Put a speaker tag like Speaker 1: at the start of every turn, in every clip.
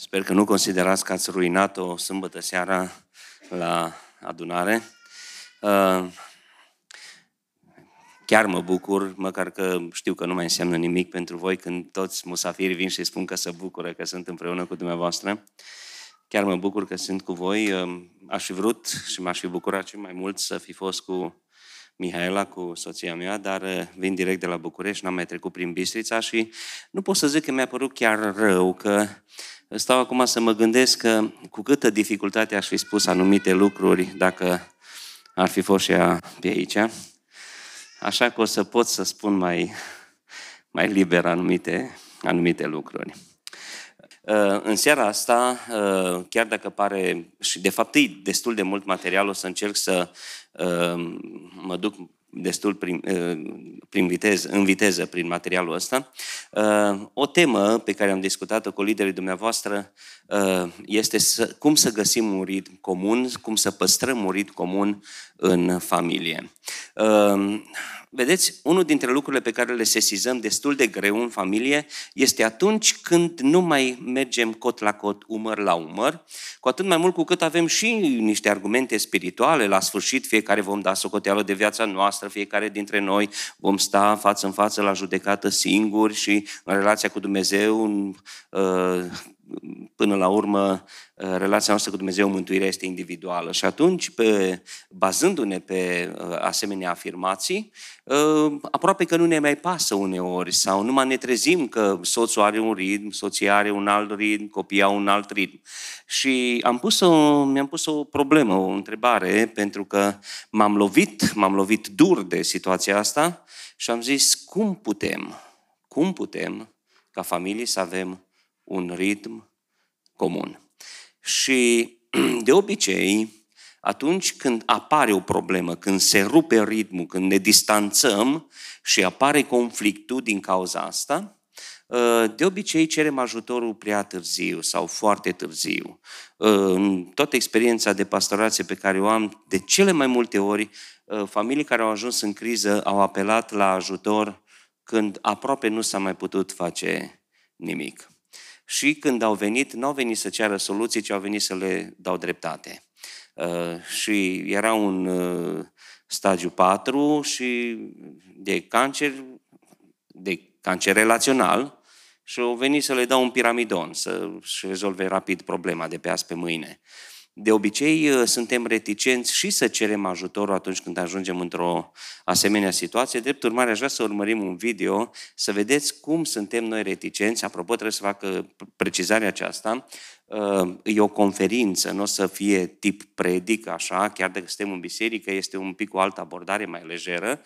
Speaker 1: Sper că nu considerați că ați ruinat-o sâmbătă seara la adunare. Uh, chiar mă bucur, măcar că știu că nu mai înseamnă nimic pentru voi când toți musafirii vin și spun că se bucură că sunt împreună cu dumneavoastră. Chiar mă bucur că sunt cu voi. Uh, aș fi vrut și m-aș fi bucurat și mai mult să fi fost cu Mihaela, cu soția mea, dar uh, vin direct de la București, n-am mai trecut prin Bistrița și nu pot să zic că mi-a părut chiar rău, că stau acum să mă gândesc că cu câtă dificultate aș fi spus anumite lucruri dacă ar fi fost și ea pe aici. Așa că o să pot să spun mai, mai liber anumite, anumite lucruri. Uh, în seara asta, uh, chiar dacă pare, și de fapt e destul de mult material, o să încerc să uh, mă duc destul prin, prin viteză, în viteză prin materialul ăsta. O temă pe care am discutat-o cu liderii dumneavoastră este să, cum să găsim un ritm comun, cum să păstrăm un ritm comun în familie. Vedeți, unul dintre lucrurile pe care le sesizăm destul de greu în familie este atunci când nu mai mergem cot la cot, umăr la umăr, cu atât mai mult cu cât avem și niște argumente spirituale, la sfârșit fiecare vom da socoteală de viața noastră, fiecare dintre noi vom sta față în față la judecată singuri și în relația cu Dumnezeu uh, până la urmă, uh, relația noastră cu Dumnezeu, mântuirea este individuală. Și atunci, pe, bazându-ne pe uh, asemenea afirmații, uh, aproape că nu ne mai pasă uneori sau numai ne trezim că soțul are un ritm, soția are un alt ritm, copiii au un alt ritm. Și am pus o, mi-am pus o problemă, o întrebare, pentru că m-am lovit, m-am lovit dur de situația asta și am zis, cum putem, cum putem ca familie să avem un ritm comun. Și de obicei, atunci când apare o problemă, când se rupe ritmul, când ne distanțăm și apare conflictul din cauza asta, ă, de obicei cerem ajutorul prea târziu sau foarte târziu. Ă, în toată experiența de pastorație pe care o am, de cele mai multe ori, ă, familii care au ajuns în criză au apelat la ajutor când aproape nu s-a mai putut face nimic și când au venit, nu au venit să ceară soluții, ci au venit să le dau dreptate. Uh, și era un uh, stagiu 4 și de cancer, de cancer relațional și au venit să le dau un piramidon, să-și rezolve rapid problema de pe azi pe mâine. De obicei, uh, suntem reticenți și să cerem ajutorul atunci când ajungem într-o asemenea situație. Drept urmare, aș vrea să urmărim un video, să vedeți cum suntem noi reticenți. Apropo, trebuie să fac uh, precizarea aceasta. Uh, e o conferință, nu o să fie tip predic, așa, chiar dacă suntem în biserică, este un pic o altă abordare mai lejeră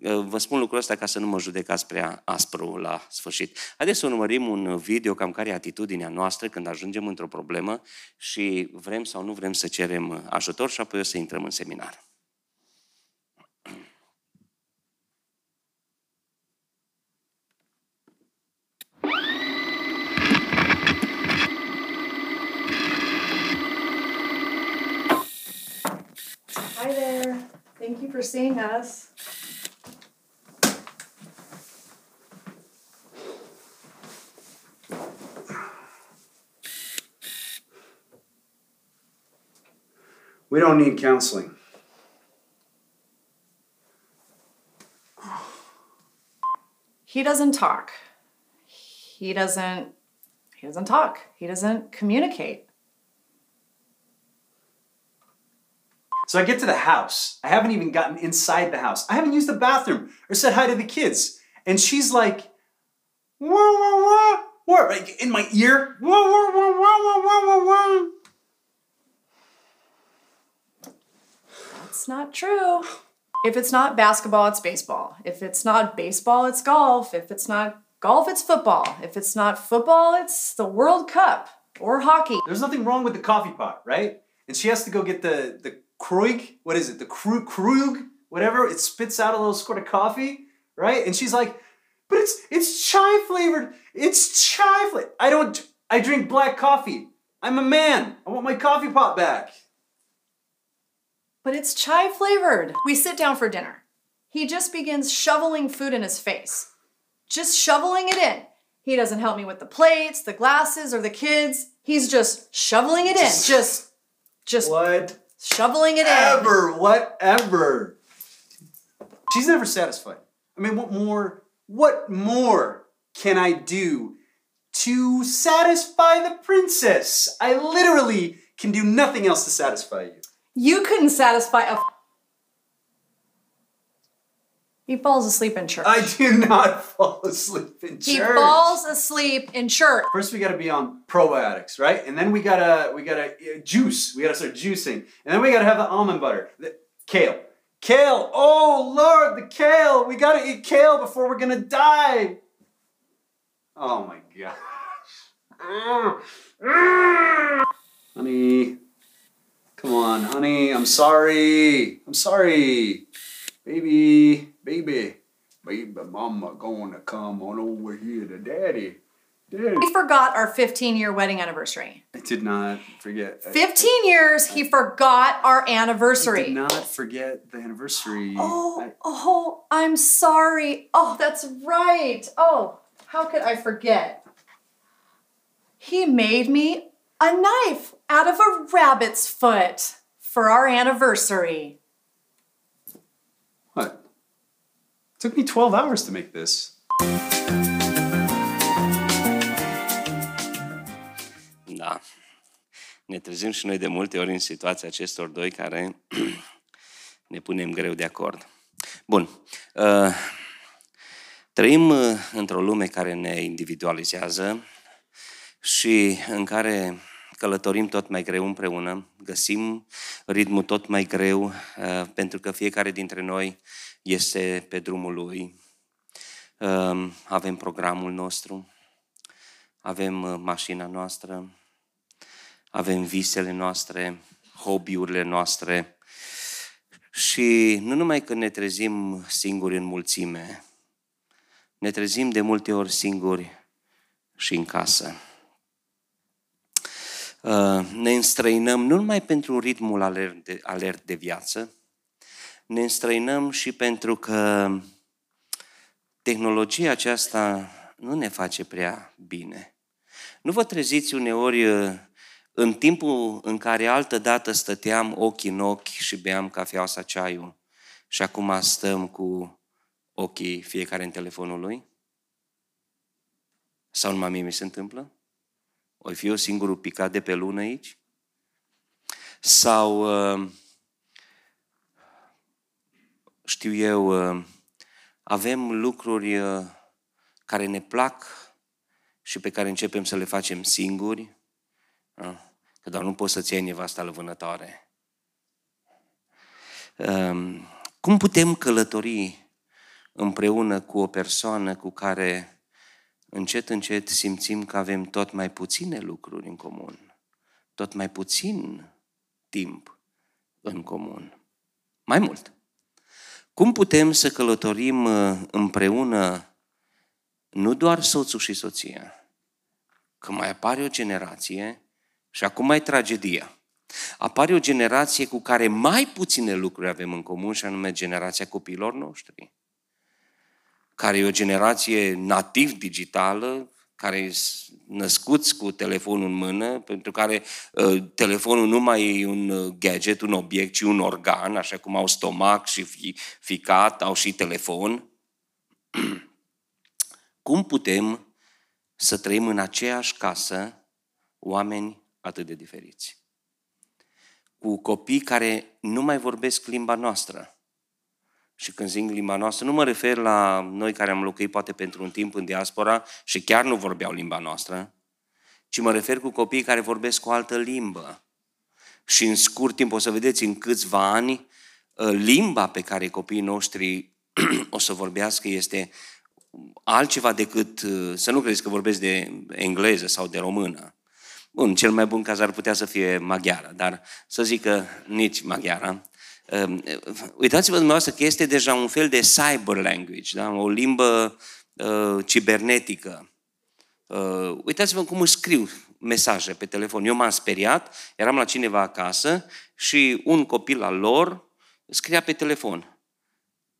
Speaker 1: Vă spun lucrul ăsta ca să nu mă judecați prea aspru la sfârșit. Haideți să urmărim un video cam care e atitudinea noastră când ajungem într-o problemă și vrem sau nu vrem să cerem ajutor și apoi o să intrăm în seminar.
Speaker 2: Hi there. Thank you for seeing us.
Speaker 3: We don't need counseling.
Speaker 2: He doesn't talk. He doesn't he doesn't talk. He doesn't communicate.
Speaker 3: So I get to the house. I haven't even gotten inside the house. I haven't used the bathroom or said hi to the kids. And she's like, wah, wah, wah, wah, like in my ear. Wah, wah, wah, wah, wah, wah, wah, wah.
Speaker 2: That's not true. If it's not basketball, it's baseball. If it's not baseball, it's golf. If it's not golf, it's football. If it's not football, it's the World Cup or hockey.
Speaker 3: There's nothing wrong with the coffee pot, right? And she has to go get the, the Krug, what is it? The Krug, Krug, whatever. It spits out a little squirt of coffee, right? And she's like, "But it's it's chai flavored. It's chai flavored. I don't. I drink black coffee. I'm a man. I want my coffee pot back."
Speaker 2: But it's chai flavored. We sit down for dinner. He just begins shoveling food in his face. Just shoveling it in. He doesn't help me with the plates, the glasses, or the kids. He's just shoveling it in. Just, just
Speaker 3: What?
Speaker 2: Shoveling it in.
Speaker 3: Ever, whatever. She's never satisfied. I mean, what more? What more can I do to satisfy the princess? I literally can do nothing else to satisfy you.
Speaker 2: You couldn't satisfy a. He falls asleep in church.
Speaker 3: I do not fall asleep in church.
Speaker 2: he falls asleep in church.
Speaker 3: First, we got to be on probiotics, right? And then we gotta we gotta uh, juice. We gotta start juicing, and then we gotta have the almond butter, the kale, kale. Oh Lord, the kale. We gotta eat kale before we're gonna die. Oh my gosh, honey, come on, honey. I'm sorry. I'm sorry, baby, baby, baby. Mama gonna come on over here to daddy. Daddy.
Speaker 2: He forgot our 15 year wedding anniversary.
Speaker 3: I did not forget. I
Speaker 2: 15 years, he forgot our anniversary.
Speaker 3: I did not forget the anniversary.
Speaker 2: Oh,
Speaker 3: I-
Speaker 2: oh, I'm sorry. Oh, that's right. Oh, how could I forget? He made me a knife out of a rabbit's foot for our anniversary.
Speaker 3: what? It took me 12 hours to make this.
Speaker 1: Da. Ne trezim și noi de multe ori în situația acestor doi care ne punem greu de acord. Bun. Uh, Trăim uh, într-o lume care ne individualizează și în care călătorim tot mai greu împreună, găsim ritmul tot mai greu uh, pentru că fiecare dintre noi este pe drumul lui. Uh, Avem programul nostru, avem uh, mașina noastră, avem visele noastre, hobby-urile noastre și nu numai că ne trezim singuri în mulțime, ne trezim de multe ori singuri și în casă. Uh, Ne înstrăinăm nu numai pentru ritmul alert de, alert de viață, ne înstrăinăm și pentru că tehnologia aceasta nu ne face prea bine. Nu vă treziți uneori uh, în timpul în care altă dată stăteam ochi în ochi și beam cafeaua sau ceaiul și acum stăm cu ochii fiecare în telefonul lui? Sau numai mie mi se întâmplă? Oi fi eu singurul picat de pe lună aici? Sau uh, știu eu, uh, avem lucruri uh, care ne plac și pe care începem să le facem singuri, uh, că doar nu poți să-ți iei nevasta la vânătoare. Um, Cum putem călători împreună cu o persoană cu care încet, încet simțim că avem tot mai puține lucruri în comun, tot mai puțin timp în comun? Mai mult. Cum putem să călătorim uh, împreună nu doar soțul și soția, că mai apare o generație și acum mai tragedia. Apare o generație cu care mai puține lucruri avem în comun și anume generația copiilor noștri, care e o generație nativ digitală, care sunt născuți cu telefonul în mână, pentru care uh, telefonul nu mai e un uh, gadget, un obiect, ci un organ, așa cum au stomac și fi, ficat, au și telefon. Cum putem să trăim în aceeași casă oameni atât de diferiți? Cu copii care nu mai vorbesc limba noastră. Și când zic limba noastră, nu mă refer la noi care am locuit poate pentru un timp în diaspora și chiar nu vorbeau limba noastră, ci mă refer cu copiii care vorbesc o altă limbă. Și în scurt timp, o să vedeți, în câțiva ani, limba pe care copiii noștri o să vorbească este altceva decât, să nu credeți că vorbesc de engleză sau de română. Bun, cel mai bun caz ar putea să fie maghiară, dar să zic că nici maghiara. Uh, uitați-vă dumneavoastră că este deja un fel de cyber language, da? o limbă uh, cibernetică. Uh, uitați-vă cum își scriu mesaje pe telefon. Eu m-am speriat, eram la cineva acasă și un copil al lor scria pe telefon.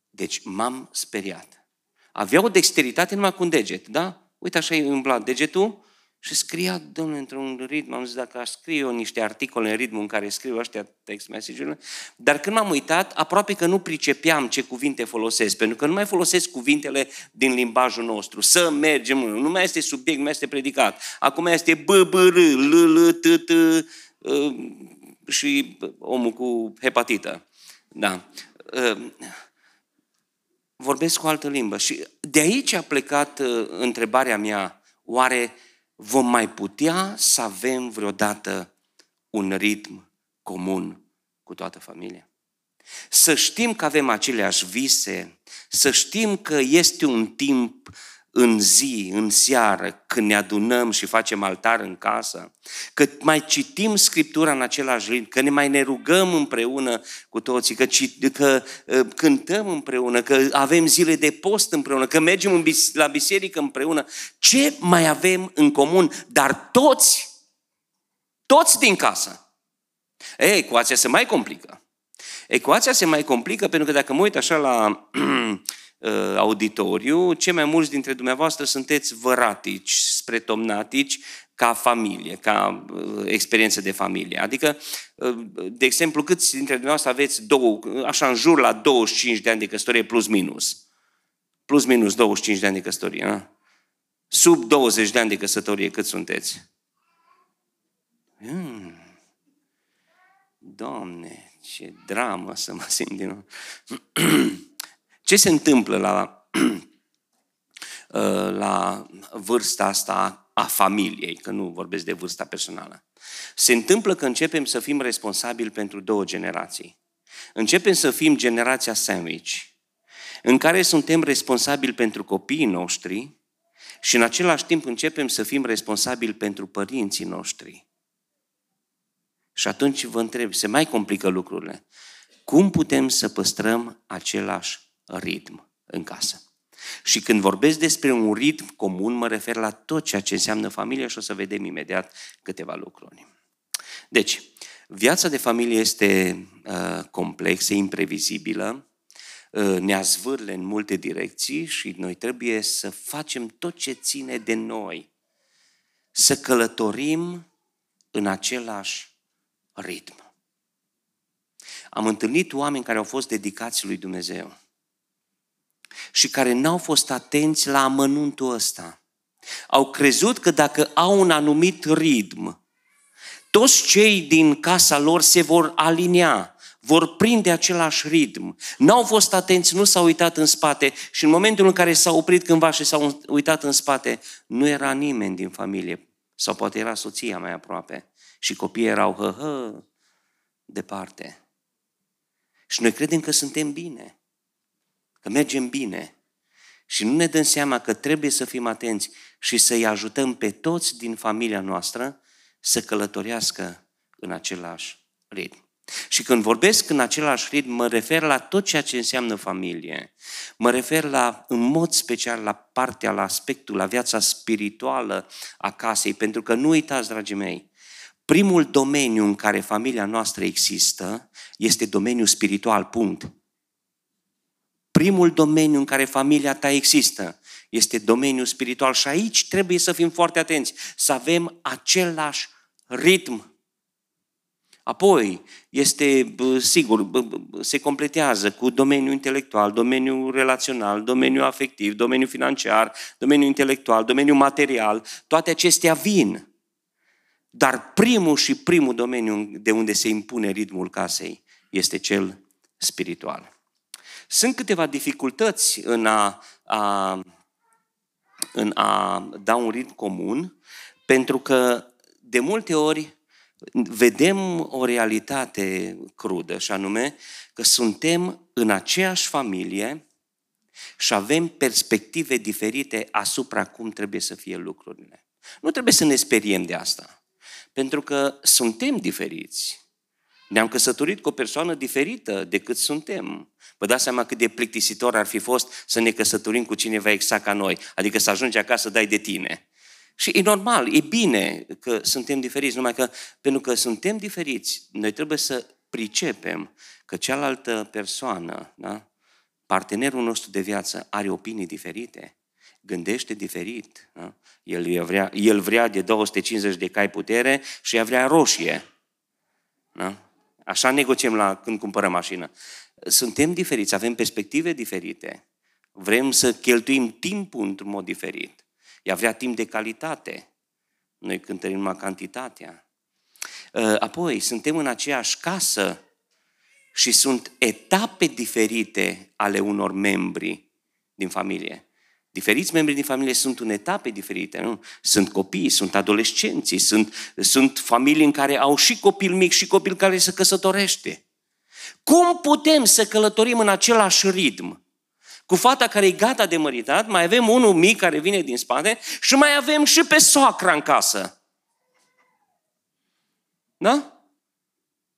Speaker 1: Deci m-am speriat. Avea o dexteritate numai cu un deget, da? Uite așa e umblat degetul și scria, domnule, într-un ritm, am zis, dacă aș scrie eu niște articole în ritmul în care scriu ăștia text message dar când m-am uitat, aproape că nu pricepeam ce cuvinte folosesc, pentru că nu mai folosesc cuvintele din limbajul nostru. Să mergem, nu mai este subiect, nu mai este predicat. Acum este b, b, r, l, l, t, t, uh, și omul cu hepatită. Da. Uh, vorbesc cu o altă limbă. Și de aici a plecat uh, întrebarea mea, oare vom mai putea să avem vreodată un ritm comun cu toată familia? Să știm că avem aceleași vise, să știm că este un timp în zi, în seară, când ne adunăm și facem altar în casă, că mai citim Scriptura în același ritm, că ne mai ne rugăm împreună cu toții, că, că uh, cântăm împreună, că avem zile de post împreună, că mergem la biserică împreună. Ce mai avem în comun? Dar toți, toți din casă. Ei, ecuația se mai complică. Ecuația se mai complică pentru că dacă mă uit așa la Uh, auditoriu, cei mai mulți dintre dumneavoastră sunteți văratici, spre tomnatici, ca familie, ca uh, experiență de familie. Adică, uh, de exemplu, câți dintre dumneavoastră aveți două, așa în jur la 25 de ani de căsătorie plus minus? Plus minus 25 de ani de căsătorie, a? Sub 20 de ani de căsătorie cât sunteți? Hmm. Doamne, ce dramă să mă simt din nou. Ce se întâmplă la, la vârsta asta a familiei, că nu vorbesc de vârsta personală? Se întâmplă că începem să fim responsabili pentru două generații. Începem să fim generația sandwich, în care suntem responsabili pentru copiii noștri și în același timp începem să fim responsabili pentru părinții noștri. Și atunci vă întreb, se mai complică lucrurile. Cum putem să păstrăm același ritm în casă. Și când vorbesc despre un ritm comun, mă refer la tot ceea ce înseamnă familie și o să vedem imediat câteva lucruri. Deci, viața de familie este uh, complexă, imprevizibilă, uh, ne azvârle în multe direcții și noi trebuie să facem tot ce ține de noi, să călătorim în același ritm. Am întâlnit oameni care au fost dedicați lui Dumnezeu și care n-au fost atenți la amănuntul ăsta. Au crezut că dacă au un anumit ritm, toți cei din casa lor se vor alinea, vor prinde același ritm. N-au fost atenți, nu s-au uitat în spate și în momentul în care s-au oprit cândva și s-au uitat în spate, nu era nimeni din familie sau poate era soția mai aproape și copiii erau hă-hă departe. Și noi credem că suntem bine că mergem bine și nu ne dăm seama că trebuie să fim atenți și să-i ajutăm pe toți din familia noastră să călătorească în același ritm. Și când vorbesc în același ritm, mă refer la tot ceea ce înseamnă familie. Mă refer la, în mod special la partea, la aspectul, la viața spirituală a casei, pentru că nu uitați, dragii mei, primul domeniu în care familia noastră există este domeniul spiritual, punct primul domeniu în care familia ta există este domeniul spiritual și aici trebuie să fim foarte atenți, să avem același ritm. Apoi, este, sigur, se completează cu domeniul intelectual, domeniul relațional, domeniul afectiv, domeniul financiar, domeniul intelectual, domeniul material, toate acestea vin. Dar primul și primul domeniu de unde se impune ritmul casei este cel spiritual. Sunt câteva dificultăți în a, a, în a da un ritm comun, pentru că de multe ori vedem o realitate crudă, și anume că suntem în aceeași familie și avem perspective diferite asupra cum trebuie să fie lucrurile. Nu trebuie să ne speriem de asta, pentru că suntem diferiți. Ne-am căsătorit cu o persoană diferită decât suntem. Vă dați seama cât de plictisitor ar fi fost să ne căsătorim cu cineva exact ca noi, adică să ajungi acasă, dai de tine. Și e normal, e bine că suntem diferiți, numai că pentru că suntem diferiți, noi trebuie să pricepem că cealaltă persoană, da? partenerul nostru de viață, are opinii diferite. gândește diferit. Da? El, vrea, el vrea de 250 de cai putere și ea vrea roșie. Da? Așa negociem la când cumpărăm mașină. Suntem diferiți, avem perspective diferite. Vrem să cheltuim timpul într-un mod diferit. Ea vrea timp de calitate. Noi cântărim numai cantitatea. Ă, apoi, suntem în aceeași casă și sunt etape diferite ale unor membri din familie. Diferiți membri din familie sunt în etape diferite. Nu? Sunt copii, sunt adolescenții, sunt, sunt familii în care au și copil mic și copil care se căsătorește. Cum putem să călătorim în același ritm? Cu fata care e gata de măritat, mai avem unul mic care vine din spate și mai avem și pe soacra în casă. Da?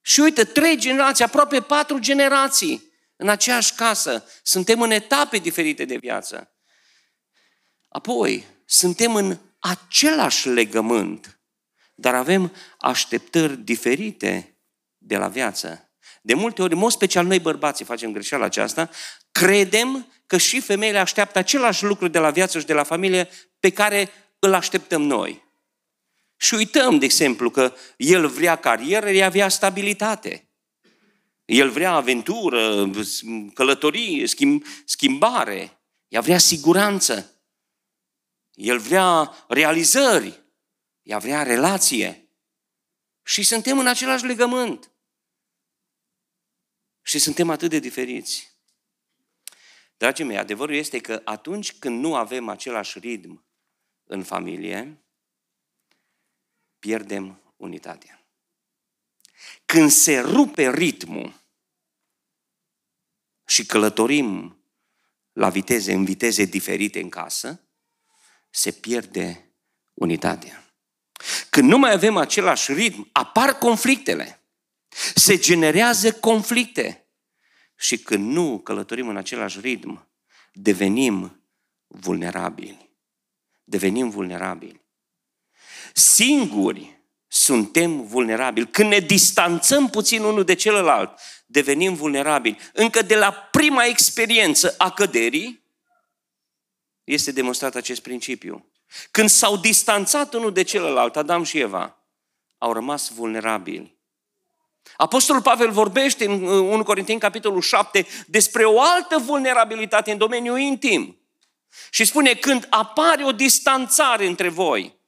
Speaker 1: Și uite, trei generații, aproape patru generații în aceeași casă. Suntem în etape diferite de viață. Apoi, suntem în același legământ, dar avem așteptări diferite de la viață. De multe ori, în mod special noi bărbații facem greșeala aceasta, credem că și femeile așteaptă același lucru de la viață și de la familie pe care îl așteptăm noi. Și uităm, de exemplu, că el vrea carieră, ea vrea stabilitate. El vrea aventură, călătorie, schimb, schimbare. Ea vrea siguranță. El vrea realizări. Ea vrea relație. Și suntem în același legământ. Și suntem atât de diferiți. Dragii mei, adevărul este că atunci când nu avem același ritm în familie, pierdem unitatea. Când se rupe ritmul și călătorim la viteze, în viteze diferite în casă, se pierde unitatea. Când nu mai avem același ritm, apar conflictele. Se generează conflicte. Și când nu călătorim în același ritm, devenim vulnerabili. Devenim vulnerabili. Singuri suntem vulnerabili. Când ne distanțăm puțin unul de celălalt, devenim vulnerabili. Încă de la prima experiență a căderii, este demonstrat acest principiu. Când s-au distanțat unul de celălalt, Adam și Eva, au rămas vulnerabili. Apostolul Pavel vorbește în 1 Corinteni, capitolul 7, despre o altă vulnerabilitate în domeniul intim. Și spune, când apare o distanțare între voi,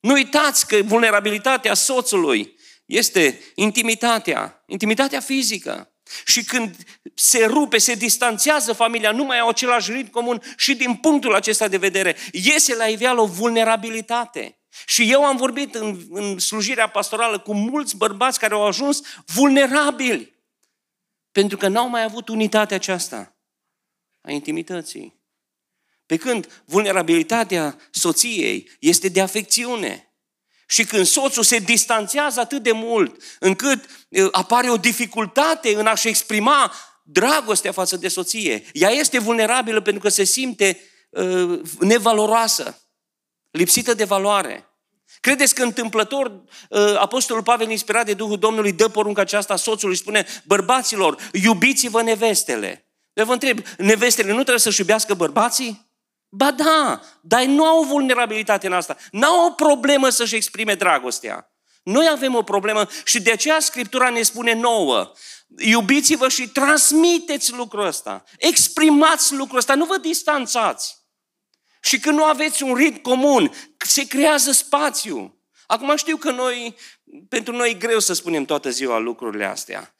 Speaker 1: nu uitați că vulnerabilitatea soțului este intimitatea, intimitatea fizică. Și când se rupe, se distanțează familia, nu mai au același ritm comun și din punctul acesta de vedere iese la iveală o vulnerabilitate. Și eu am vorbit în, în slujirea pastorală cu mulți bărbați care au ajuns vulnerabili. Pentru că n-au mai avut unitatea aceasta a intimității. Pe când vulnerabilitatea soției este de afecțiune. Și când soțul se distanțează atât de mult încât apare o dificultate în a-și exprima dragostea față de soție, ea este vulnerabilă pentru că se simte uh, nevaloroasă, lipsită de valoare. Credeți că întâmplător Apostolul Pavel, inspirat de Duhul Domnului, dă porunca aceasta soțului, spune, bărbaților, iubiți-vă nevestele. Eu vă întreb, nevestele nu trebuie să-și iubească bărbații? Ba da, dar nu au vulnerabilitate în asta. N-au o problemă să-și exprime dragostea. Noi avem o problemă și de aceea Scriptura ne spune nouă, iubiți-vă și transmiteți lucrul ăsta. Exprimați lucrul ăsta, nu vă distanțați. Și când nu aveți un ritm comun, se creează spațiu. Acum știu că noi, pentru noi e greu să spunem toată ziua lucrurile astea.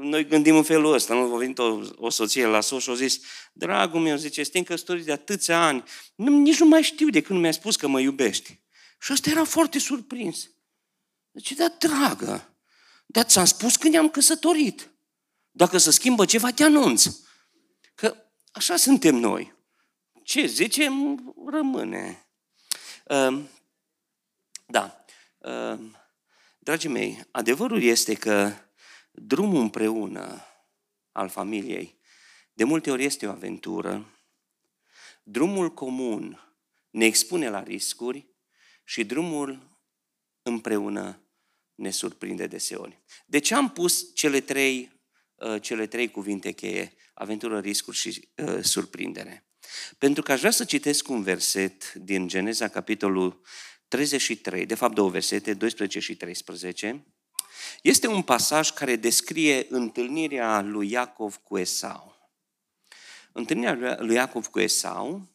Speaker 1: Noi gândim în felul ăsta, nu? A venit o, o soție la soț și a zis, dragul meu, zice, suntem căsătoriți de atâția ani, nu, nici nu mai știu de când mi-a spus că mă iubești. Și ăsta era foarte surprins. Zice, da, dragă, dar ți-am spus când ne-am căsătorit. Dacă se schimbă ceva, te anunț. Că așa suntem noi. Ce zicem, rămâne. Uh, da. Uh, dragii mei, adevărul este că drumul împreună al familiei de multe ori este o aventură. Drumul comun ne expune la riscuri și drumul împreună ne surprinde deseori. De ce am pus cele trei, uh, cele trei cuvinte cheie? Aventură, riscuri și uh, surprindere. Pentru că aș vrea să citesc un verset din Geneza, capitolul 33, de fapt două versete, 12 și 13. Este un pasaj care descrie întâlnirea lui Iacov cu Esau. Întâlnirea lui Iacov cu Esau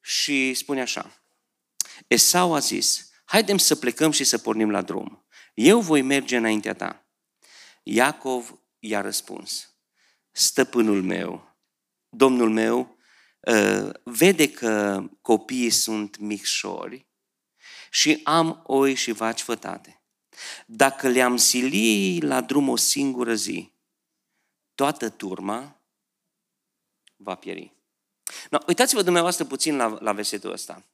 Speaker 1: și spune așa. Esau a zis, haidem să plecăm și să pornim la drum. Eu voi merge înaintea ta. Iacov i-a răspuns, stăpânul meu, domnul meu, ă, vede că copiii sunt micșori și am oi și vaci fătate. Dacă le-am sili la drum o singură zi, toată turma va pieri. No, uitați-vă dumneavoastră puțin la, la versetul ăsta.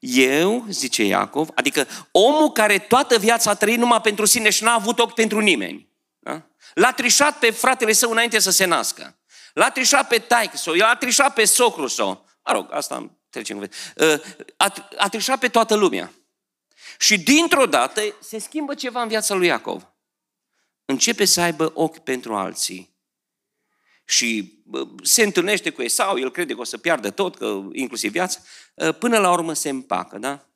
Speaker 1: Eu, zice Iacov, adică omul care toată viața a trăit numai pentru sine și n-a avut ochi pentru nimeni. Da? L-a trișat pe fratele său înainte să se nască. L-a trișat pe taică sau l-a trișat pe socru sau. Mă rog, asta trecem cu ă, a, a trișat pe toată lumea. Și dintr-o dată se schimbă ceva în viața lui Iacov. Începe să aibă ochi pentru alții. Și se întâlnește cu Esau, el crede că o să piardă tot, că inclusiv viața, ă, până la urmă se împacă, da?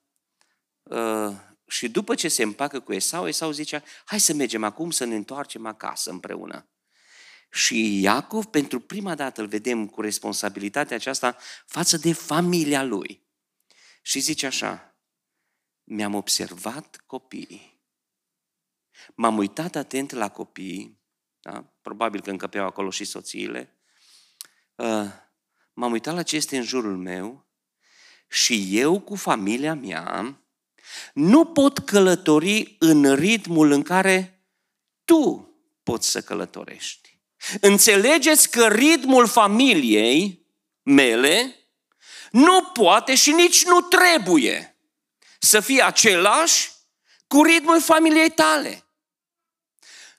Speaker 1: Ă, și după ce se împacă cu Esau, Esau zicea, hai să mergem acum să ne întoarcem acasă împreună. Și Iacov, pentru prima dată, îl vedem cu responsabilitatea aceasta față de familia lui. Și zice așa, mi-am observat copiii. M-am uitat atent la copii, da? probabil că încăpeau acolo și soțiile. Uh, m-am uitat la ce este în jurul meu și eu cu familia mea nu pot călători în ritmul în care tu poți să călătorești. Înțelegeți că ritmul familiei mele nu poate și nici nu trebuie să fie același cu ritmul familiei tale.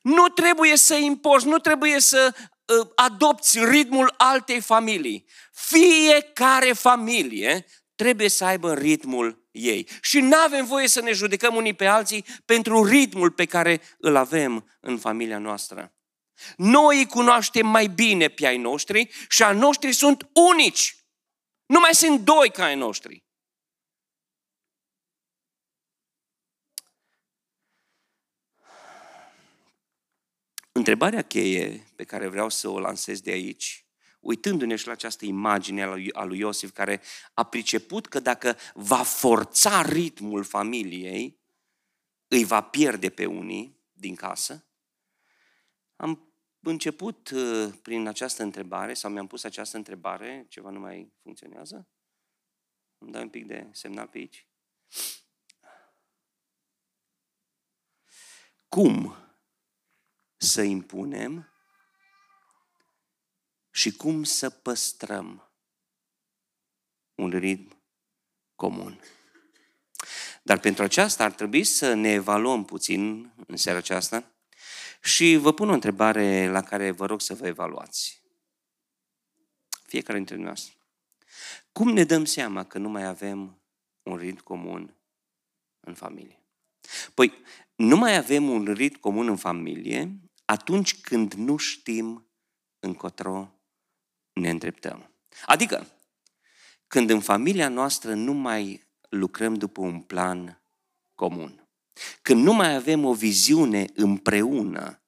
Speaker 1: Nu trebuie să impozi, nu trebuie să uh, adopți ritmul altei familii. Fiecare familie trebuie să aibă ritmul ei. Și nu avem voie să ne judecăm unii pe alții pentru ritmul pe care îl avem în familia noastră. Noi îi cunoaștem mai bine pe ai noștri și a noștri sunt unici. Nu mai sunt doi ca ai noștri. Întrebarea cheie pe care vreau să o lansez de aici, uitându-ne și la această imagine a lui Iosif, care a priceput că dacă va forța ritmul familiei, îi va pierde pe unii din casă, am început uh, prin această întrebare, sau mi-am pus această întrebare, ceva nu mai funcționează? Îmi dai un pic de semnal pe aici? Cum să impunem și cum să păstrăm un ritm comun. Dar pentru aceasta ar trebui să ne evaluăm puțin în seara aceasta și vă pun o întrebare la care vă rog să vă evaluați. Fiecare dintre noi. Cum ne dăm seama că nu mai avem un ritm comun în familie? Păi, nu mai avem un ritm comun în familie atunci când nu știm încotro ne îndreptăm. Adică, când în familia noastră nu mai lucrăm după un plan comun, când nu mai avem o viziune împreună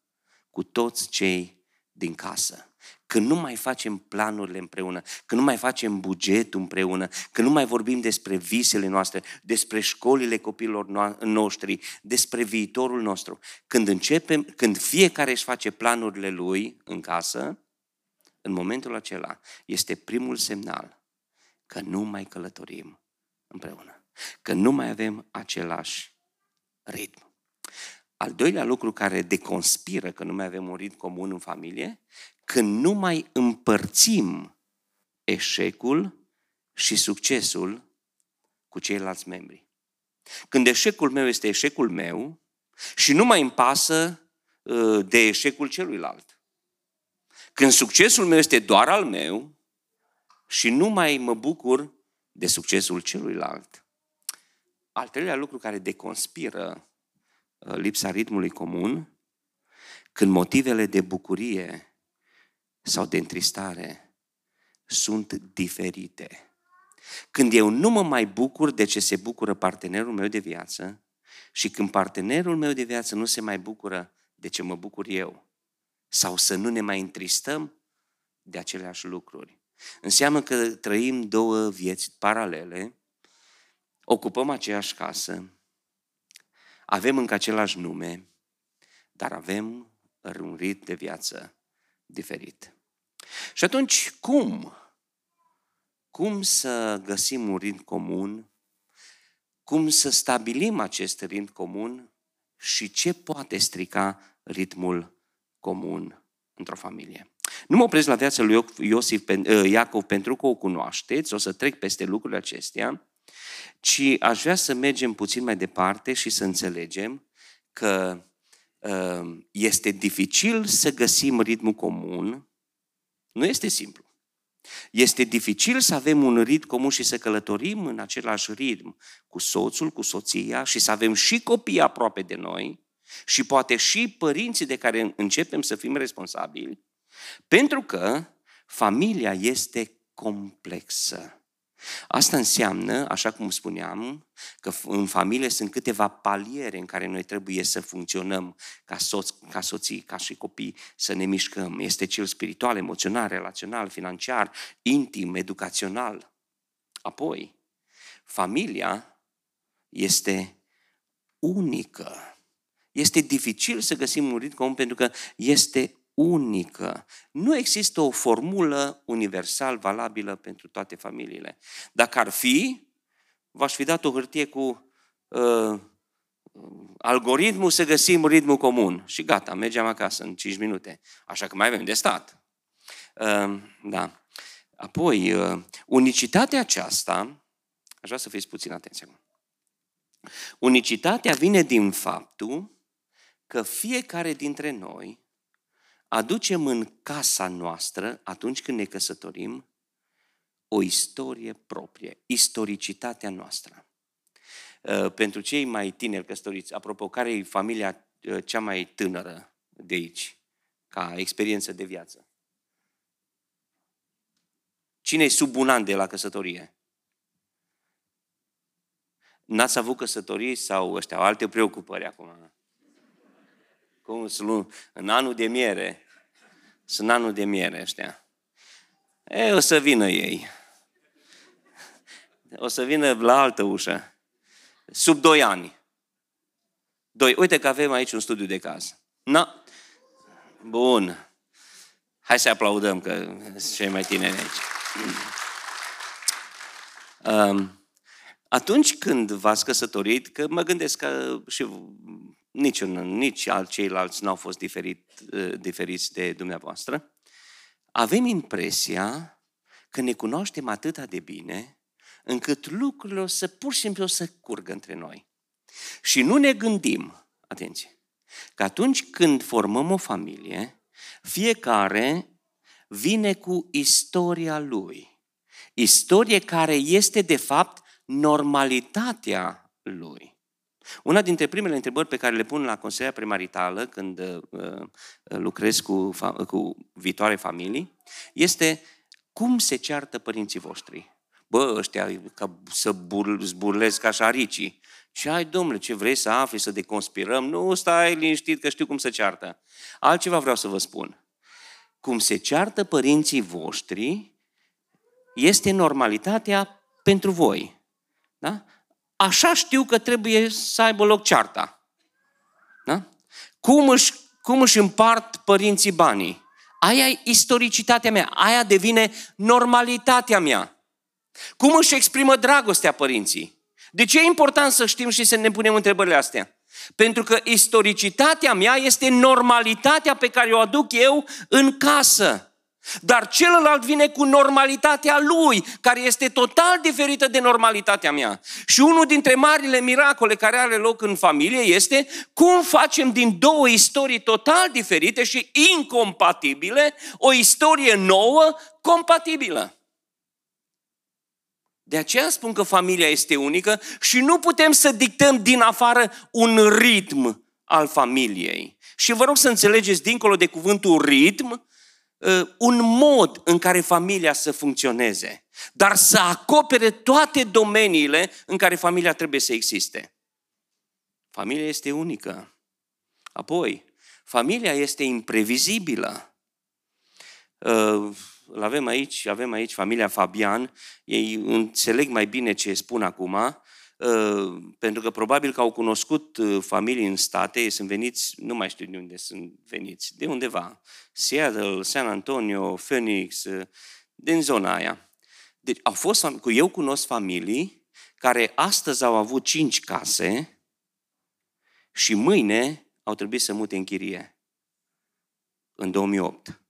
Speaker 1: cu toți cei din casă, când nu mai facem planurile împreună, când nu mai facem bugetul împreună, când nu mai vorbim despre visele noastre, despre școlile copiilor noștri, despre viitorul nostru, când începem, când fiecare își face planurile lui în casă, în momentul acela este primul semnal că nu mai călătorim împreună, că nu mai avem același ritm. Al doilea lucru care deconspiră că nu mai avem un ritm comun în familie, când nu mai împărțim eșecul și succesul cu ceilalți membri. Când eșecul meu este eșecul meu și nu mai îmi pasă uh, de eșecul celuilalt. Când succesul meu este doar al meu și nu mai mă bucur de succesul celuilalt. Al treilea lucru care deconspiră uh, lipsa ritmului comun, când motivele de bucurie sau de întristare sunt diferite. Când eu nu mă mai bucur de ce se bucură partenerul meu de viață și când partenerul meu de viață nu se mai bucură de ce mă bucur eu, sau să nu ne mai întristăm de aceleași lucruri. Înseamnă că trăim două vieți paralele, ocupăm aceeași casă, avem încă același nume, dar avem un ritm de viață diferit. Și atunci, cum? Cum să găsim un ritm comun? Cum să stabilim acest ritm comun? Și ce poate strica ritmul comun într-o familie? Nu mă opresc la viața lui Iosif, ă, Iacov pentru că o cunoașteți, o să trec peste lucrurile acestea, ci aș vrea să mergem puțin mai departe și să înțelegem că ă, este dificil să găsim ritmul comun, nu este simplu. Este dificil să avem un ritm comun și să călătorim în același ritm cu soțul, cu soția și să avem și copii aproape de noi și poate și părinții de care începem să fim responsabili pentru că familia este complexă. Asta înseamnă, așa cum spuneam, că în familie sunt câteva paliere în care noi trebuie să funcționăm ca, soț, ca soții, ca și copii, să ne mișcăm. Este cel spiritual, emoțional, relațional, financiar, intim, educațional. Apoi, familia este unică. Este dificil să găsim un ritm comun pentru că este unică. Nu există o formulă universal valabilă pentru toate familiile. Dacă ar fi, v-aș fi dat o hârtie cu uh, algoritmul să găsim ritmul comun. Și gata, mergem acasă în 5 minute. Așa că mai avem de stat. Uh, da. Apoi, uh, unicitatea aceasta, aș vrea să fiți puțin atenți acum. Unicitatea vine din faptul că fiecare dintre noi aducem în casa noastră, atunci când ne căsătorim, o istorie proprie, istoricitatea noastră. Uh, pentru cei mai tineri căsătoriți, apropo, care e familia uh, cea mai tânără de aici, ca experiență de viață? Cine e sub un an de la căsătorie? N-ați avut căsătorii sau ăștia, alte preocupări acum? Cum sunt în anul de miere. Sunt anul de miere ăștia. E, o să vină ei. O să vină la altă ușă. Sub doi ani. Doi. Uite că avem aici un studiu de caz. Na. Bun. Hai să aplaudăm că sunt cei mai tineri aici. Um, atunci când v-ați căsătorit, că mă gândesc că și nici, un, nici al ceilalți n-au fost diferit, uh, diferiți de dumneavoastră, avem impresia că ne cunoaștem atât de bine încât lucrurile o să pur și simplu o să curgă între noi. Și nu ne gândim, atenție, că atunci când formăm o familie, fiecare vine cu istoria lui. Istorie care este, de fapt, normalitatea lui. Una dintre primele întrebări pe care le pun la Consiliul premaritală când uh, uh, lucrez cu, fa- cu viitoare familii este cum se ceartă părinții voștri? Bă, ăștia ca să bur, zburlesc ca șaricii. Și ai, domnule, ce vrei să afli, să deconspirăm? Nu, stai liniștit că știu cum se ceartă. Altceva vreau să vă spun. Cum se ceartă părinții voștri este normalitatea pentru voi. Da? Așa știu că trebuie să aibă loc cearta. Da? Cum, își, cum își împart părinții banii? Aia e istoricitatea mea, aia devine normalitatea mea. Cum își exprimă dragostea părinții? De ce e important să știm și să ne punem întrebările astea? Pentru că istoricitatea mea este normalitatea pe care o aduc eu în casă. Dar celălalt vine cu normalitatea lui, care este total diferită de normalitatea mea. Și unul dintre marile miracole care are loc în familie este cum facem din două istorii total diferite și incompatibile o istorie nouă compatibilă. De aceea spun că familia este unică și nu putem să dictăm din afară un ritm al familiei. Și vă rog să înțelegeți, dincolo de cuvântul ritm, uh, un mod în care familia să funcționeze, dar să acopere toate domeniile în care familia trebuie să existe. Familia este unică. Apoi, familia este imprevizibilă. Uh, îl avem aici, avem aici familia Fabian, ei înțeleg mai bine ce spun acum, uh, pentru că probabil că au cunoscut uh, familii în state, ei sunt veniți, nu mai știu de unde sunt veniți, de undeva, Seattle, San Antonio, Phoenix, din zona aia. Deci au fost, cu eu cunosc familii care astăzi au avut cinci case, și mâine au trebuit să mute în chirie. În 2008.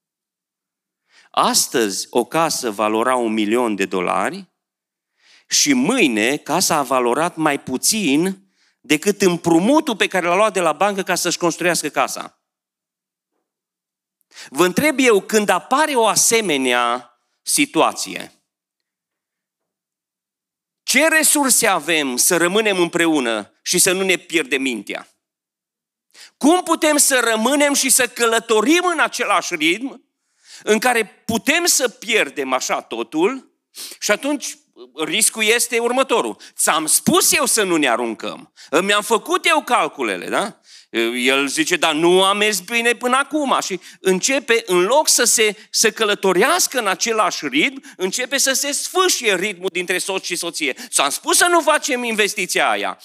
Speaker 1: Astăzi o casă valora un milion de dolari și mâine casa a valorat mai puțin decât împrumutul pe care l-a luat de la bancă ca să-și construiască casa. Vă întreb eu, când apare o asemenea situație, ce resurse avem să rămânem împreună și să nu ne pierdem mintea? Cum putem să rămânem și să călătorim în același ritm în care putem să pierdem așa totul și atunci riscul este următorul. Ți-am spus eu să nu ne aruncăm. Mi-am făcut eu calculele, da? El zice, dar nu am mers bine până acum și începe, în loc să se să călătorească în același ritm, începe să se sfâșie ritmul dintre soț și soție. S-am spus să nu facem investiția aia.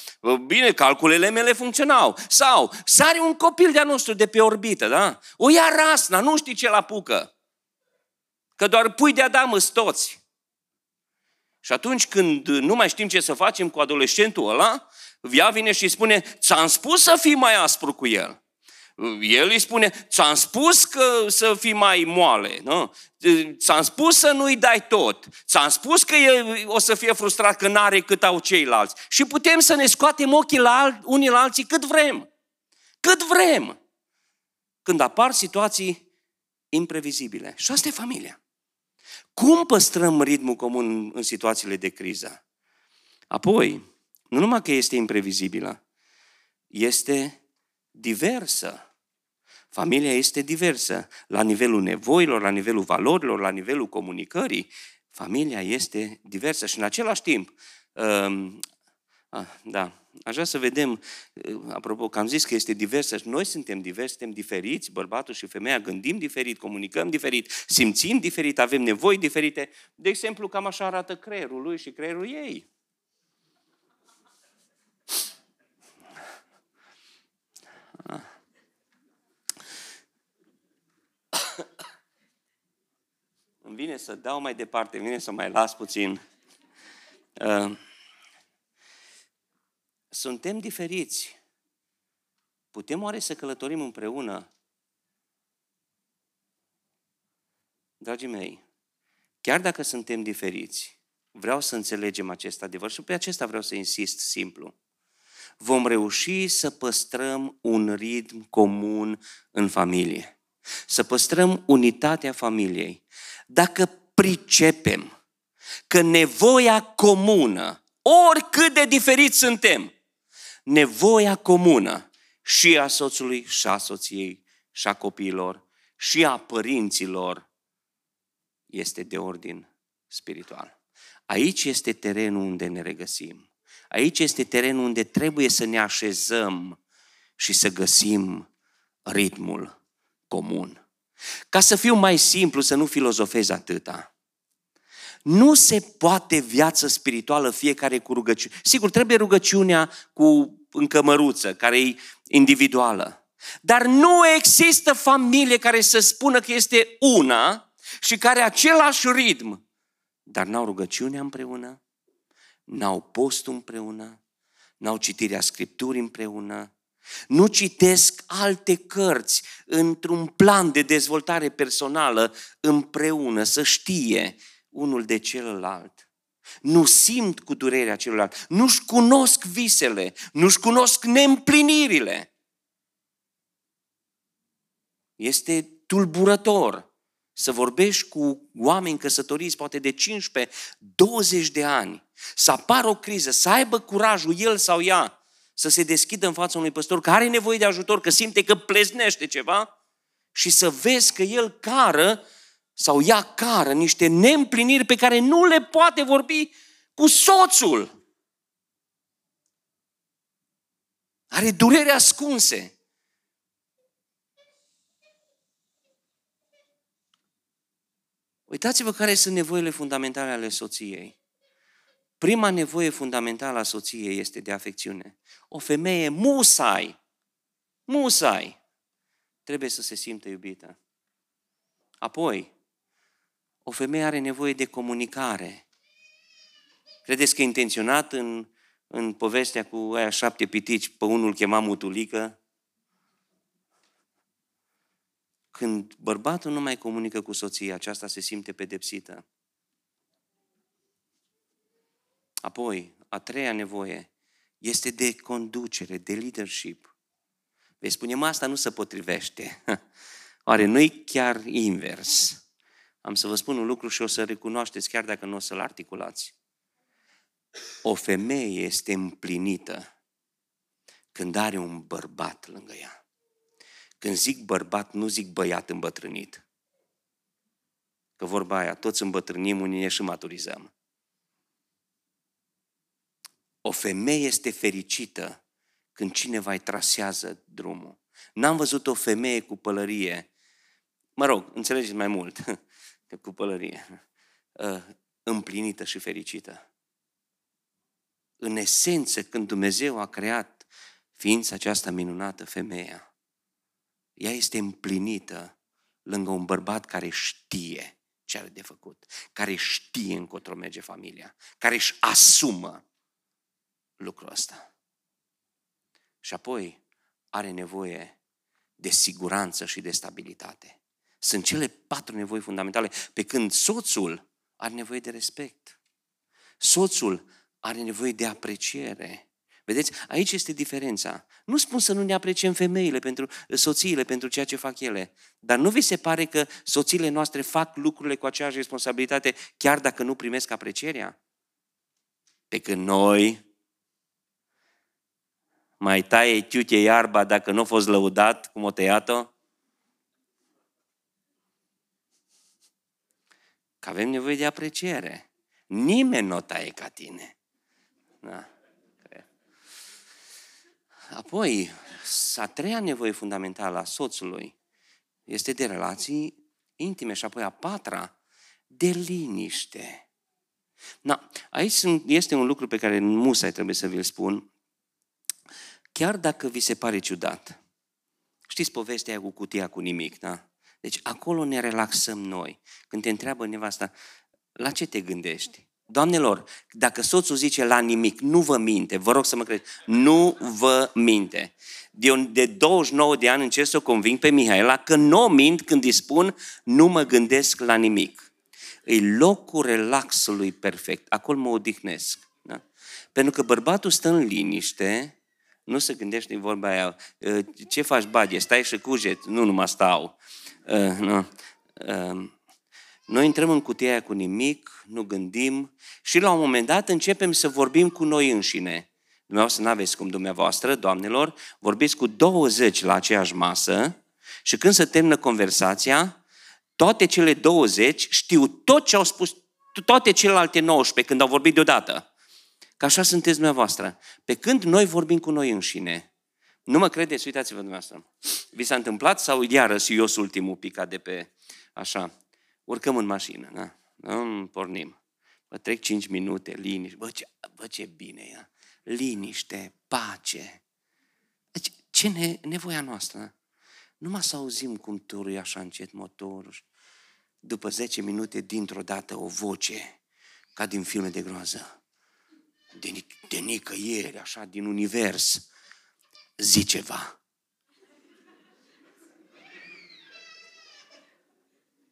Speaker 1: Bine, calculele mele funcționau. Sau, sare un copil de-a nostru de pe orbită, da? O ia rasna, nu știi ce la apucă. Că doar pui de Adam toți. Și atunci când nu mai știm ce să facem cu adolescentul ăla, ea vine și spune, ți-am spus să fii mai aspru cu el. El îi spune, ți-am spus că să fii mai moale, nu? ți-am spus să nu-i dai tot, ți-am spus că el o să fie frustrat că n-are cât au ceilalți. Și putem să ne scoatem ochii la unii la alții cât vrem. Cât vrem. Când apar situații imprevizibile. Și asta e familia. Cum păstrăm ritmul comun în situațiile de criză? Apoi, nu numai că este imprevizibilă, este diversă. Familia este diversă la nivelul nevoilor, la nivelul valorilor, la nivelul comunicării. Familia este diversă și în același timp, um, ah, da, aș vrea să vedem, uh, apropo, că am zis că este diversă și noi suntem diversi, suntem diferiți, bărbatul și femeia gândim diferit, comunicăm diferit, simțim diferit, avem nevoi diferite. De exemplu, cam așa arată creierul lui și creierul ei. Îmi vine să dau mai departe, îmi vine să mai las puțin. Uh, suntem diferiți. Putem oare să călătorim împreună? Dragii mei, chiar dacă suntem diferiți, vreau să înțelegem acest adevăr și pe acesta vreau să insist simplu. Vom reuși să păstrăm un ritm comun în familie. Să păstrăm unitatea familiei. Dacă pricepem că nevoia comună, oricât de diferiți suntem, nevoia comună și a soțului, și a soției, și a copiilor, și a părinților, este de ordin spiritual. Aici este terenul unde ne regăsim. Aici este terenul unde trebuie să ne așezăm și să găsim ritmul comun. Ca să fiu mai simplu, să nu filozofez atâta. Nu se poate viață spirituală fiecare cu rugăciune. Sigur, trebuie rugăciunea cu încămăruță, care e individuală. Dar nu există familie care să spună că este una și care același ritm, dar n-au rugăciunea împreună, n-au postul împreună, n-au citirea Scripturii împreună, nu citesc alte cărți într-un plan de dezvoltare personală împreună, să știe unul de celălalt. Nu simt cu durerea celălalt, nu-și cunosc visele, nu-și cunosc neîmplinirile. Este tulburător să vorbești cu oameni căsătoriți poate de 15-20 de ani, să apară o criză, să aibă curajul el sau ea să se deschidă în fața unui păstor care are nevoie de ajutor, că simte că pleznește ceva și să vezi că el cară sau ea cară niște neîmpliniri pe care nu le poate vorbi cu soțul. Are durere ascunse. Uitați-vă care sunt nevoile fundamentale ale soției. Prima nevoie fundamentală a soției este de afecțiune. O femeie musai, musai, trebuie să se simtă iubită. Apoi, o femeie are nevoie de comunicare. Credeți că intenționat în, în povestea cu aia șapte pitici, pe unul chema mutulică? Când bărbatul nu mai comunică cu soția, aceasta se simte pedepsită. Apoi, a treia nevoie este de conducere, de leadership. Vei spune, mă, asta nu se potrivește. Oare nu-i chiar invers? Am să vă spun un lucru și o să recunoașteți chiar dacă nu o să-l articulați. O femeie este împlinită când are un bărbat lângă ea. Când zic bărbat, nu zic băiat îmbătrânit. Că vorba aia, toți îmbătrânim, unii ne și maturizăm. O femeie este fericită când cineva îi trasează drumul. N-am văzut o femeie cu pălărie, mă rog, înțelegeți mai mult, cu pălărie, ă, împlinită și fericită. În esență, când Dumnezeu a creat ființa aceasta minunată, femeia, ea este împlinită lângă un bărbat care știe ce are de făcut, care știe încotro merge familia, care își asumă lucrul ăsta. Și apoi are nevoie de siguranță și de stabilitate. Sunt cele patru nevoi fundamentale, pe când soțul are nevoie de respect. Soțul are nevoie de apreciere. Vedeți, aici este diferența. Nu spun să nu ne apreciem femeile pentru soțiile pentru ceea ce fac ele, dar nu vi se pare că soțiile noastre fac lucrurile cu aceeași responsabilitate chiar dacă nu primesc aprecierea? Pe când noi mai taie tiute iarba dacă nu a fost lăudat cum o tăiat-o? Că avem nevoie de apreciere. Nimeni nu o taie ca tine. Da. Apoi, a treia nevoie fundamentală a soțului este de relații intime și apoi a patra, de liniște. Na, aici este un lucru pe care musai trebuie să vi-l spun. Chiar dacă vi se pare ciudat, știți povestea cu cutia cu nimic, da? Deci acolo ne relaxăm noi. Când te întreabă nevasta, la ce te gândești? Doamnelor, dacă soțul zice la nimic, nu vă minte, vă rog să mă credeți, nu vă minte. De, de 29 de ani încerc să o conving pe Mihaela că nu mint când îi spun nu mă gândesc la nimic. E locul relaxului perfect. Acolo mă odihnesc. Da? Pentru că bărbatul stă în liniște, nu se gândește în vorba aia, ă, ce faci, baghe, stai și cuget, nu numai stau. Uh, nu. Uh, noi intrăm în cutia aia cu nimic, nu gândim și la un moment dat începem să vorbim cu noi înșine. Dumneavoastră nu aveți cum dumneavoastră, doamnelor, vorbiți cu 20 la aceeași masă și când se termină conversația, toate cele 20 știu tot ce au spus toate celelalte 19 când au vorbit deodată. Că așa sunteți dumneavoastră. Pe când noi vorbim cu noi înșine, nu mă credeți? Uitați-vă dumneavoastră. Vi s-a întâmplat sau iarăși eu sunt ultimul picat de pe așa? Urcăm în mașină, da? da? Pornim. Vă trec 5 minute, liniște. Bă, ce, bă, ce bine e. Liniște, pace. Deci, ce ne, nevoia noastră? Numai să auzim cum turuie așa încet motorul. După 10 minute, dintr-o dată, o voce, ca din filme de groază. De, de nicăieri, așa, din univers zi ceva.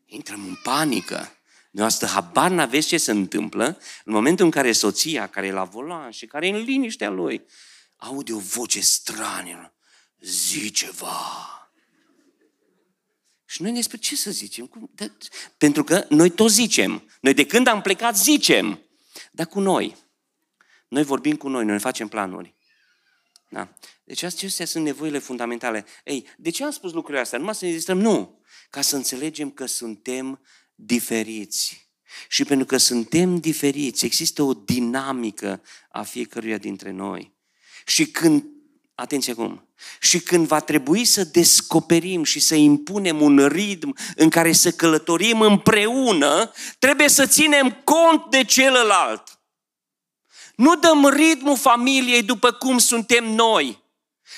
Speaker 1: Intrăm în panică. Noastră habar n-aveți ce se întâmplă în momentul în care soția, care e la volan și care e în liniștea lui, aude o voce stranie. Zi ceva. Și noi ne spune ce să zicem? Cum? De, pentru că noi tot zicem. Noi de când am plecat zicem. Dar cu noi. Noi vorbim cu noi, noi ne facem planuri. Da? Deci acestea sunt nevoile fundamentale. Ei, de ce am spus lucrurile astea? Numai să ne distrăm? Nu. Ca să înțelegem că suntem diferiți. Și pentru că suntem diferiți, există o dinamică a fiecăruia dintre noi. Și când, atenție acum, și când va trebui să descoperim și să impunem un ritm în care să călătorim împreună, trebuie să ținem cont de celălalt. Nu dăm ritmul familiei după cum suntem noi,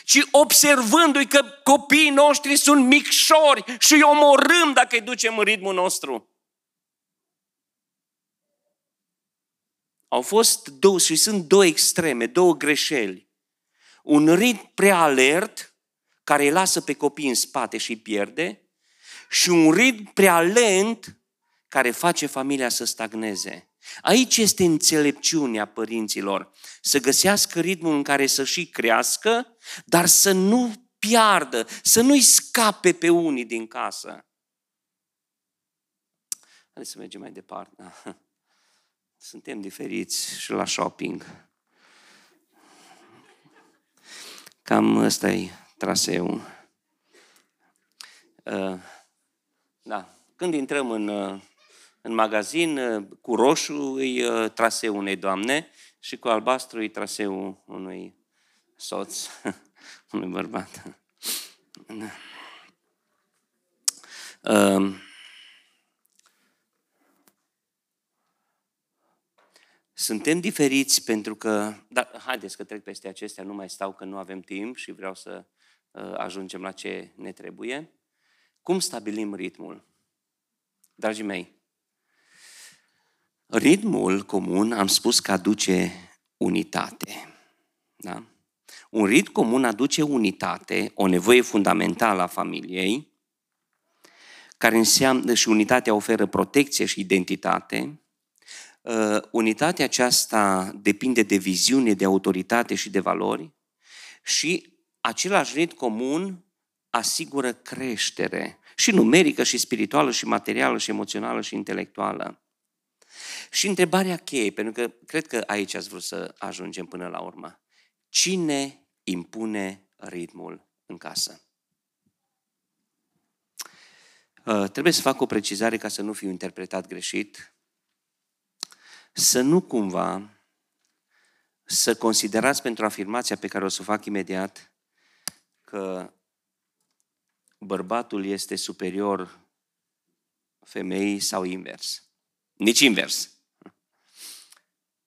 Speaker 1: ci observându-i că copiii noștri sunt micșori și îi omorâm dacă îi ducem în ritmul nostru. Au fost două și sunt două extreme, două greșeli. Un ritm prea alert, care îi lasă pe copii în spate și îi pierde, și un ritm prea lent, care face familia să stagneze. Aici este înțelepciunea părinților, să găsească ritmul în care să și crească, dar să nu piardă, să nu-i scape pe unii din casă. Haideți să mergem mai departe. Suntem diferiți și la shopping. Cam ăsta e traseul. Uh, da. Când intrăm în, uh, în magazin, uh, cu roșu e traseul unei doamne și cu albastru e traseul unui soț, unui bărbat. Uh, Suntem diferiți pentru că, dar haideți că trec peste acestea, nu mai stau că nu avem timp și vreau să uh, ajungem la ce ne trebuie. Cum stabilim ritmul? Dragii mei, ritmul comun am spus că aduce unitate. Da? Un ritm comun aduce unitate, o nevoie fundamentală a familiei, care înseamnă și unitatea oferă protecție și identitate, Uh, unitatea aceasta depinde de viziune, de autoritate și de valori și același ritm comun asigură creștere și numerică, și spirituală, și materială, și emoțională, și intelectuală. Și întrebarea cheie, pentru că cred că aici ați vrut să ajungem până la urmă. Cine impune ritmul în casă? Uh, trebuie să fac o precizare ca să nu fiu interpretat greșit să nu cumva să considerați pentru afirmația pe care o să o fac imediat că bărbatul este superior femeii sau invers. Nici invers.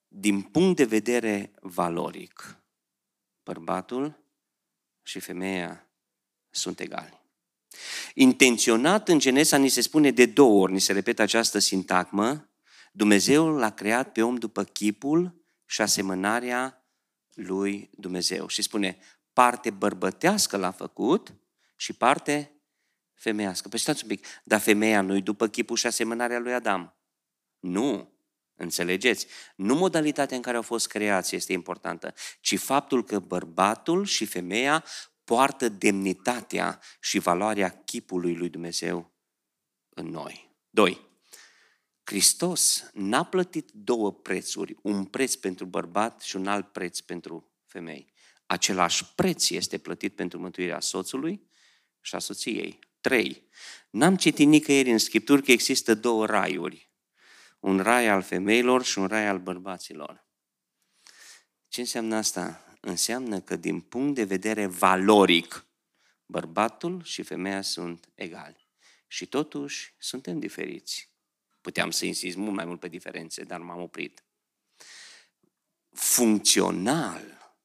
Speaker 1: Din punct de vedere valoric, bărbatul și femeia sunt egali. Intenționat în Genesa ni se spune de două ori, ni se repetă această sintagmă, Dumnezeu l-a creat pe om după chipul și asemănarea lui Dumnezeu. Și spune, parte bărbătească l-a făcut și parte femeiască. Păi stați un pic, dar femeia nu-i după chipul și asemănarea lui Adam. Nu. Înțelegeți? Nu modalitatea în care au fost creați este importantă, ci faptul că bărbatul și femeia poartă demnitatea și valoarea chipului lui Dumnezeu în noi. Doi. Hristos n-a plătit două prețuri, un preț pentru bărbat și un alt preț pentru femei. Același preț este plătit pentru mântuirea soțului și a soției. Trei. N-am citit nicăieri în Scripturi că există două raiuri. Un rai al femeilor și un rai al bărbaților. Ce înseamnă asta? Înseamnă că din punct de vedere valoric, bărbatul și femeia sunt egali. Și totuși suntem diferiți. Puteam să insist mult mai mult pe diferențe, dar m-am oprit. Funcțional,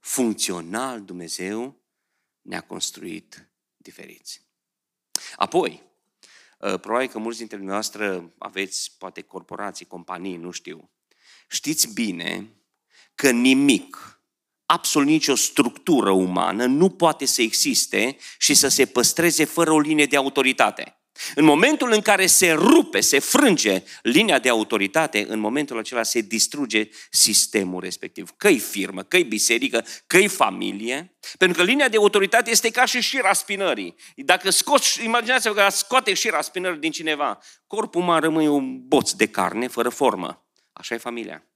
Speaker 1: funcțional Dumnezeu ne-a construit diferiți. Apoi, ă, probabil că mulți dintre noastre aveți poate corporații, companii, nu știu. Știți bine că nimic, absolut nicio structură umană nu poate să existe și să se păstreze fără o linie de autoritate. În momentul în care se rupe, se frânge linia de autoritate, în momentul acela se distruge sistemul respectiv. Că-i firmă, că-i biserică, că-i familie, pentru că linia de autoritate este ca și șira spinării. Dacă scoți, imaginați-vă că scoate șira spinării din cineva, corpul uman rămâne un boț de carne fără formă. Așa e familia.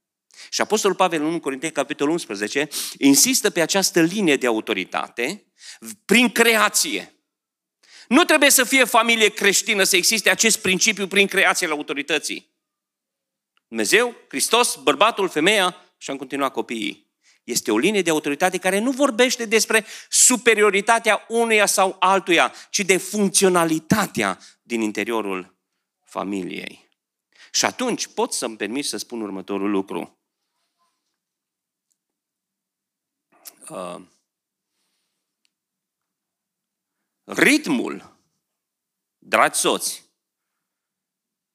Speaker 1: Și Apostolul Pavel în 1 Corinteni, capitolul 11, insistă pe această linie de autoritate prin creație. Nu trebuie să fie familie creștină, să existe acest principiu prin creație la autorității. Dumnezeu, Hristos, bărbatul, femeia și am continuat copiii. Este o linie de autoritate care nu vorbește despre superioritatea unuia sau altuia, ci de funcționalitatea din interiorul familiei. Și atunci pot să-mi permit să spun următorul lucru. Uh, ritmul, dragi soți,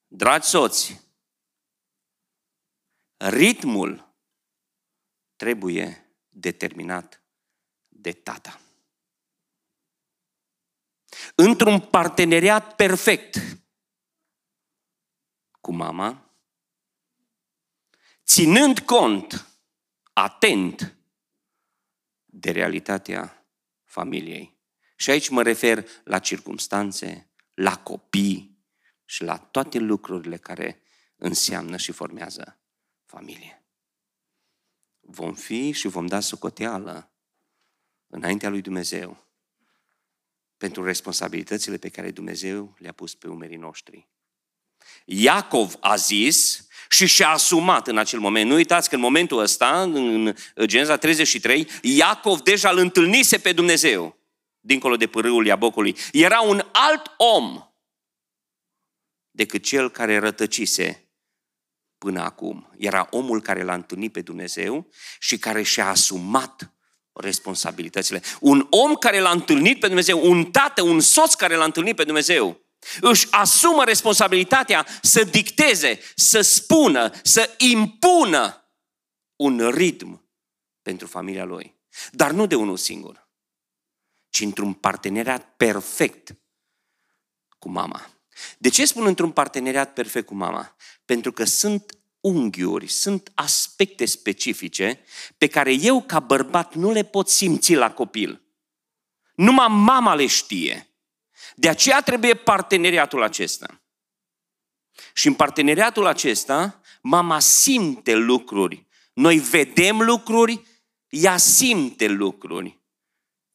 Speaker 1: dragi soți, ritmul trebuie determinat de tata. Într-un parteneriat perfect cu mama, ținând cont, atent, de realitatea familiei. Și aici mă refer la circumstanțe, la copii și la toate lucrurile care înseamnă și formează familie. Vom fi și vom da socoteală înaintea lui Dumnezeu pentru responsabilitățile pe care Dumnezeu le-a pus pe umerii noștri. Iacov a zis și și-a asumat în acel moment. Nu uitați că în momentul ăsta, în Geneza 33, Iacov deja îl întâlnise pe Dumnezeu, dincolo de pârâul Iabocului. Era un alt om decât cel care rătăcise până acum. Era omul care l-a întâlnit pe Dumnezeu și care și-a asumat responsabilitățile. Un om care l-a întâlnit pe Dumnezeu, un tată, un soț care l-a întâlnit pe Dumnezeu, își asumă responsabilitatea să dicteze, să spună, să impună un ritm pentru familia lui. Dar nu de unul singur, ci într-un parteneriat perfect cu mama. De ce spun într-un parteneriat perfect cu mama? Pentru că sunt unghiuri, sunt aspecte specifice pe care eu ca bărbat nu le pot simți la copil. Numai mama le știe. De aceea trebuie parteneriatul acesta. Și în parteneriatul acesta, mama simte lucruri. Noi vedem lucruri, ea simte lucruri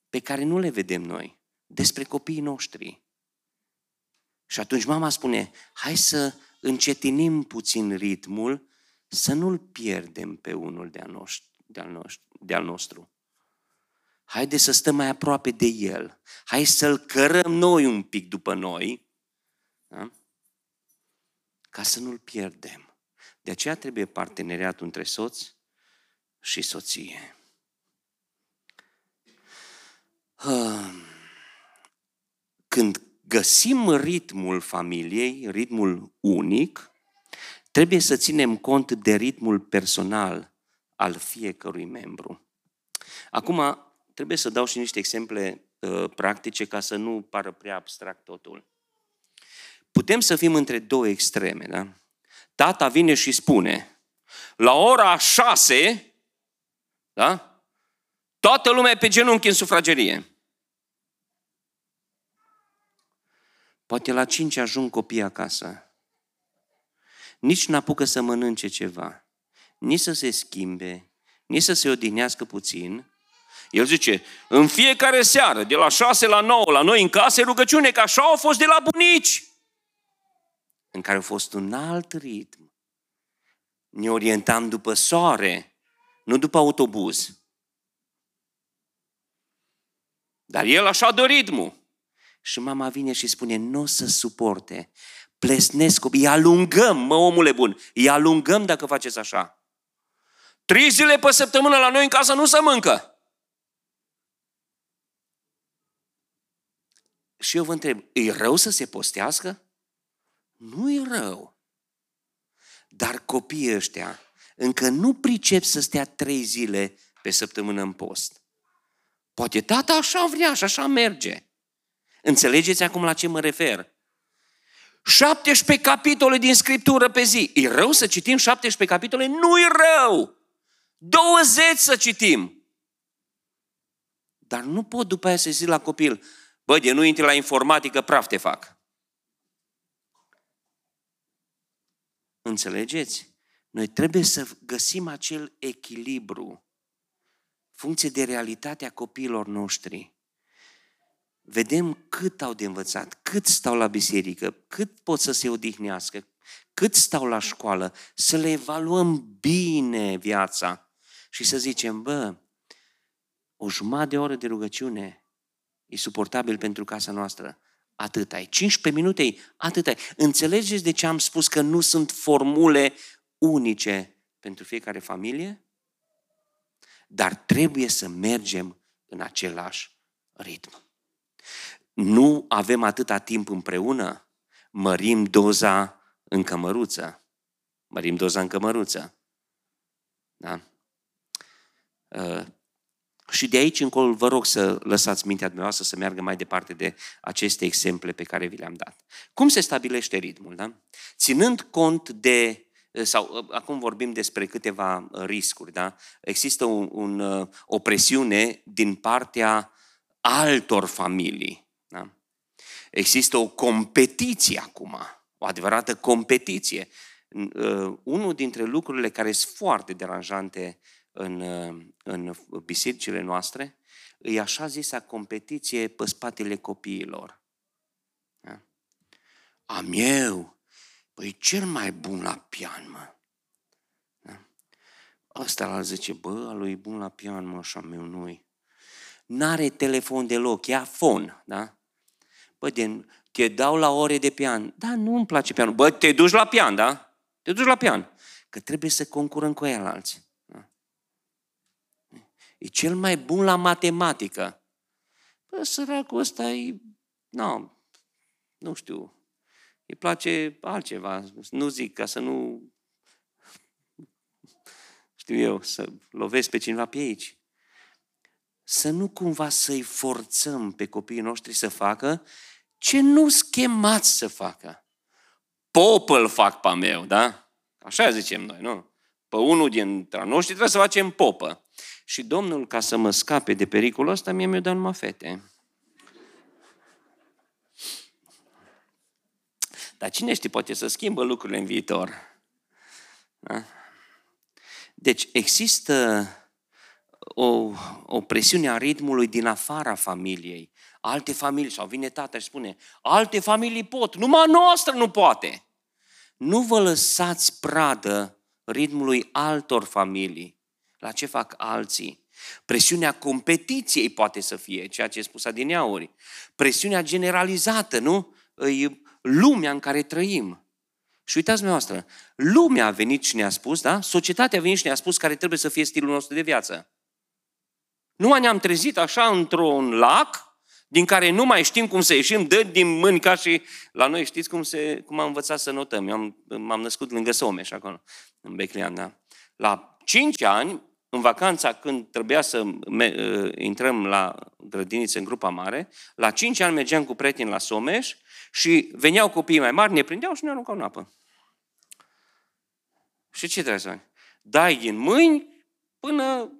Speaker 1: pe care nu le vedem noi despre copiii noștri. Și atunci mama spune, hai să încetinim puțin ritmul, să nu-l pierdem pe unul de-al nostru. De-al nostru, de-al nostru. Haide să stăm mai aproape de El. Hai să-L cărăm noi un pic după noi, da? ca să nu-L pierdem. De aceea trebuie parteneriatul între soț și soție. Când găsim ritmul familiei, ritmul unic, trebuie să ținem cont de ritmul personal al fiecărui membru. Acum, trebuie să dau și niște exemple uh, practice ca să nu pară prea abstract totul. Putem să fim între două extreme, da? Tata vine și spune, la ora șase, da? Toată lumea e pe genunchi în sufragerie. Poate la cinci ajung copii acasă. Nici n-apucă să mănânce ceva, nici să se schimbe, nici să se odihnească puțin, el zice, în fiecare seară, de la șase la nouă, la noi în casă, rugăciune, că așa au fost de la bunici. În care a fost un alt ritm. Ne orientam după soare, nu după autobuz. Dar el așa de ritmul. Și mama vine și spune, nu o să suporte. Plesnesc copii, îi alungăm, mă omule bun, îi alungăm dacă faceți așa. Trei zile pe săptămână la noi în casă nu se mâncă. Și eu vă întreb, e rău să se postească? Nu e rău. Dar copiii ăștia încă nu pricep să stea trei zile pe săptămână în post. Poate tata așa vrea și așa merge. Înțelegeți acum la ce mă refer? 17 capitole din Scriptură pe zi. E rău să citim 17 capitole? Nu e rău! 20 să citim. Dar nu pot după aia să zic la copil, Bă, de nu intri la informatică, praf te fac. Înțelegeți? Noi trebuie să găsim acel echilibru, funcție de realitatea copiilor noștri. Vedem cât au de învățat, cât stau la biserică, cât pot să se odihnească, cât stau la școală, să le evaluăm bine viața și să zicem, bă, o jumătate de oră de rugăciune e suportabil pentru casa noastră. Atât ai. 15 minute, atât ai. Înțelegeți de ce am spus că nu sunt formule unice pentru fiecare familie? Dar trebuie să mergem în același ritm. Nu avem atâta timp împreună, mărim doza în cămăruță. Mărim doza în cămăruță. Da? Uh, și de aici încolo vă rog să lăsați mintea dumneavoastră să meargă mai departe de aceste exemple pe care vi le-am dat. Cum se stabilește ritmul? Da? Ținând cont de sau acum vorbim despre câteva riscuri, da? Există un, un, o presiune din partea altor familii. Da? Există o competiție acum, o adevărată competiție. Unul dintre lucrurile care sunt foarte deranjante în, în bisericile noastre, e așa zisa competiție pe spatele copiilor. Da? Am eu, păi cel mai bun la pian, mă. Da? Ăsta la zice, bă, lui e bun la pian, mă, așa meu nu N-are telefon deloc, ia fon, da? Bă, de, te dau la ore de pian. Da, nu îmi place pianul. Bă, te duci la pian, da? Te duci la pian. Că trebuie să concurăm cu el alții. E cel mai bun la matematică. Bă, săracul ăsta e, nu, nu știu, îi place altceva. Nu zic ca să nu, știu eu, să lovesc pe cineva pe aici. Să nu cumva să-i forțăm pe copiii noștri să facă ce nu schemați să facă. Popă fac pe meu, da? Așa zicem noi, nu? Pe unul dintre noștri trebuie să facem popă. Și Domnul, ca să mă scape de pericolul ăsta, mie mi-a dat numai fete. Dar cine știe, poate să schimbă lucrurile în viitor. Da? Deci există o, o presiune a ritmului din afara familiei. Alte familii, sau vine tata și spune, alte familii pot, numai noastră nu poate. Nu vă lăsați pradă ritmului altor familii la ce fac alții. Presiunea competiției poate să fie, ceea ce a spus Adineauri. Presiunea generalizată, nu? E lumea în care trăim. Și uitați dumneavoastră, lumea a venit și ne-a spus, da? Societatea a venit și ne-a spus care trebuie să fie stilul nostru de viață. Nu ne-am trezit așa într-un lac din care nu mai știm cum să ieșim, dă din mâini ca și la noi știți cum, se, cum am învățat să notăm. Eu am, m-am născut lângă Someș acolo, în Beclean, da? La 5 ani, în vacanța când trebuia să me- intrăm la grădiniță în grupa mare, la 5 ani mergeam cu prieteni la Someș și veneau copiii mai mari, ne prindeau și ne aruncau în apă. Și ce trebuie să faci? Dai din mâini până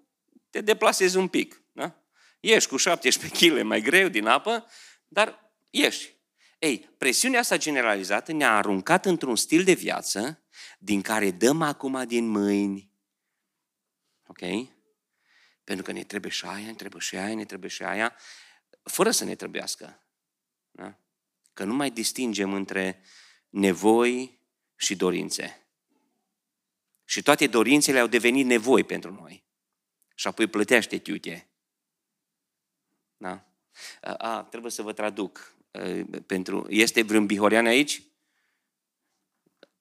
Speaker 1: te deplasezi un pic. Da? Ieși cu 17 kg mai greu din apă, dar ieși. Ei, presiunea asta generalizată ne-a aruncat într-un stil de viață din care dăm acum din mâini. Ok? Pentru că ne trebuie și aia, ne trebuie și aia, ne trebuie și aia, fără să ne trebuiască. Da? Că nu mai distingem între nevoi și dorințe. Și toate dorințele au devenit nevoi pentru noi. Și apoi plătește tiute. Da? A, a, trebuie să vă traduc. Pentru, este vreun bihorean aici?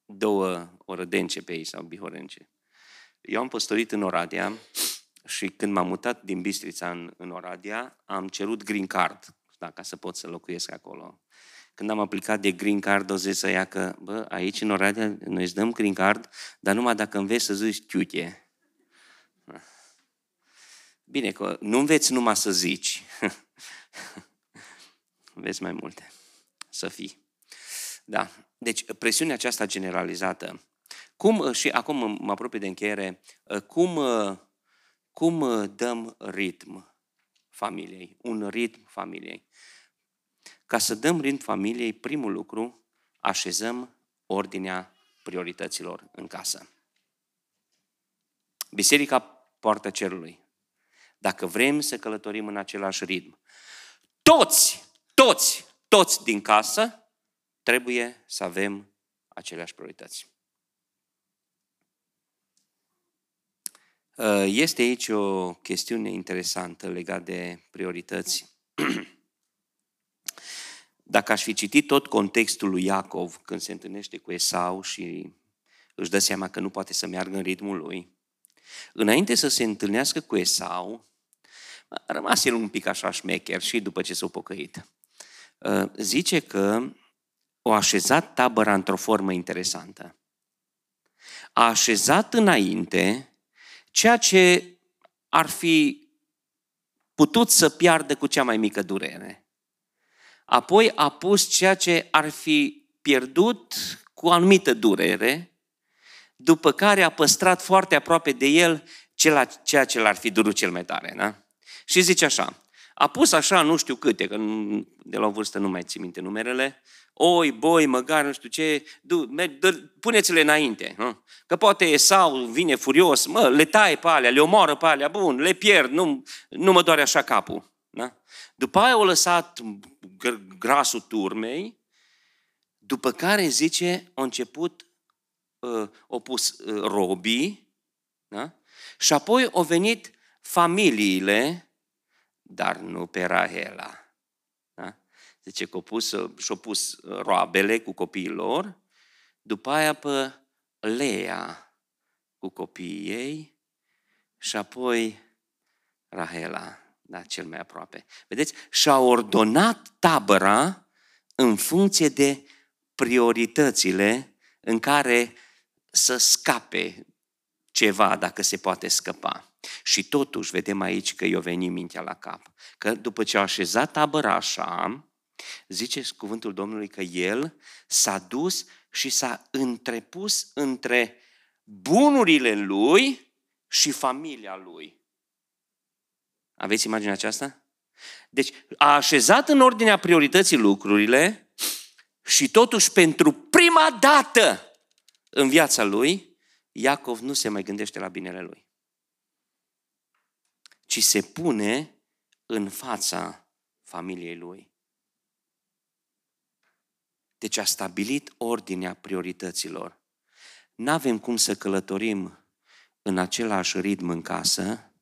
Speaker 1: două orădence pe ei sau bihorence. Eu am păstorit în Oradea și când m-am mutat din Bistrița în, în Oradea, am cerut green card, da, ca să pot să locuiesc acolo. Când am aplicat de green card, o zis să ia că, bă, aici în Oradea noi îți dăm green card, dar numai dacă înveți să zici chiuche. Bine, că nu înveți numai să zici. Înveți mai multe. Să fii. Da. Deci, presiunea aceasta generalizată. Cum, și acum mă apropie de încheiere, cum, cum dăm ritm familiei, un ritm familiei? Ca să dăm ritm familiei, primul lucru, așezăm ordinea priorităților în casă. Biserica poartă cerului. Dacă vrem să călătorim în același ritm, toți, toți, toți din casă trebuie să avem aceleași priorități. Este aici o chestiune interesantă legată de priorități. Dacă aș fi citit tot contextul lui Iacov când se întâlnește cu Esau și își dă seama că nu poate să meargă în ritmul lui, înainte să se întâlnească cu Esau, a rămas el un pic așa șmecher și după ce s-a pocăit. Uh, zice că o așezat tabăra într-o formă interesantă. A așezat înainte ceea ce ar fi putut să piardă cu cea mai mică durere. Apoi a pus ceea ce ar fi pierdut cu anumită durere, după care a păstrat foarte aproape de el ceea ce l-ar fi durut cel mai tare. Da? Și zice așa, a pus așa nu știu câte, că de la o vârstă nu mai țin minte numerele, oi, boi, măgar, nu știu ce, puneți-le înainte. Nu? Că poate Esau vine furios, mă, le taie pe alea, le omoară pe alea, bun, le pierd, nu, nu mă doare așa capul. Da? După aia au lăsat grasul turmei, după care, zice, au început, uh, au pus uh, robii, da? și apoi au venit familiile, dar nu pe Rahela. Zice că au pus, și-au pus roabele cu copiii lor, după aia pe Lea cu copiii ei și apoi Rahela, da, cel mai aproape. Vedeți? Și-a ordonat tabăra în funcție de prioritățile în care să scape ceva dacă se poate scăpa. Și totuși vedem aici că i-a venit mintea la cap. Că după ce a așezat tabăra așa, Zice cuvântul Domnului că el s-a dus și s-a întrepus între bunurile lui și familia lui. Aveți imaginea aceasta? Deci a așezat în ordinea priorității lucrurile și totuși pentru prima dată în viața lui, Iacov nu se mai gândește la binele lui, ci se pune în fața familiei lui. Deci a stabilit ordinea priorităților. Nu avem cum să călătorim în același ritm în casă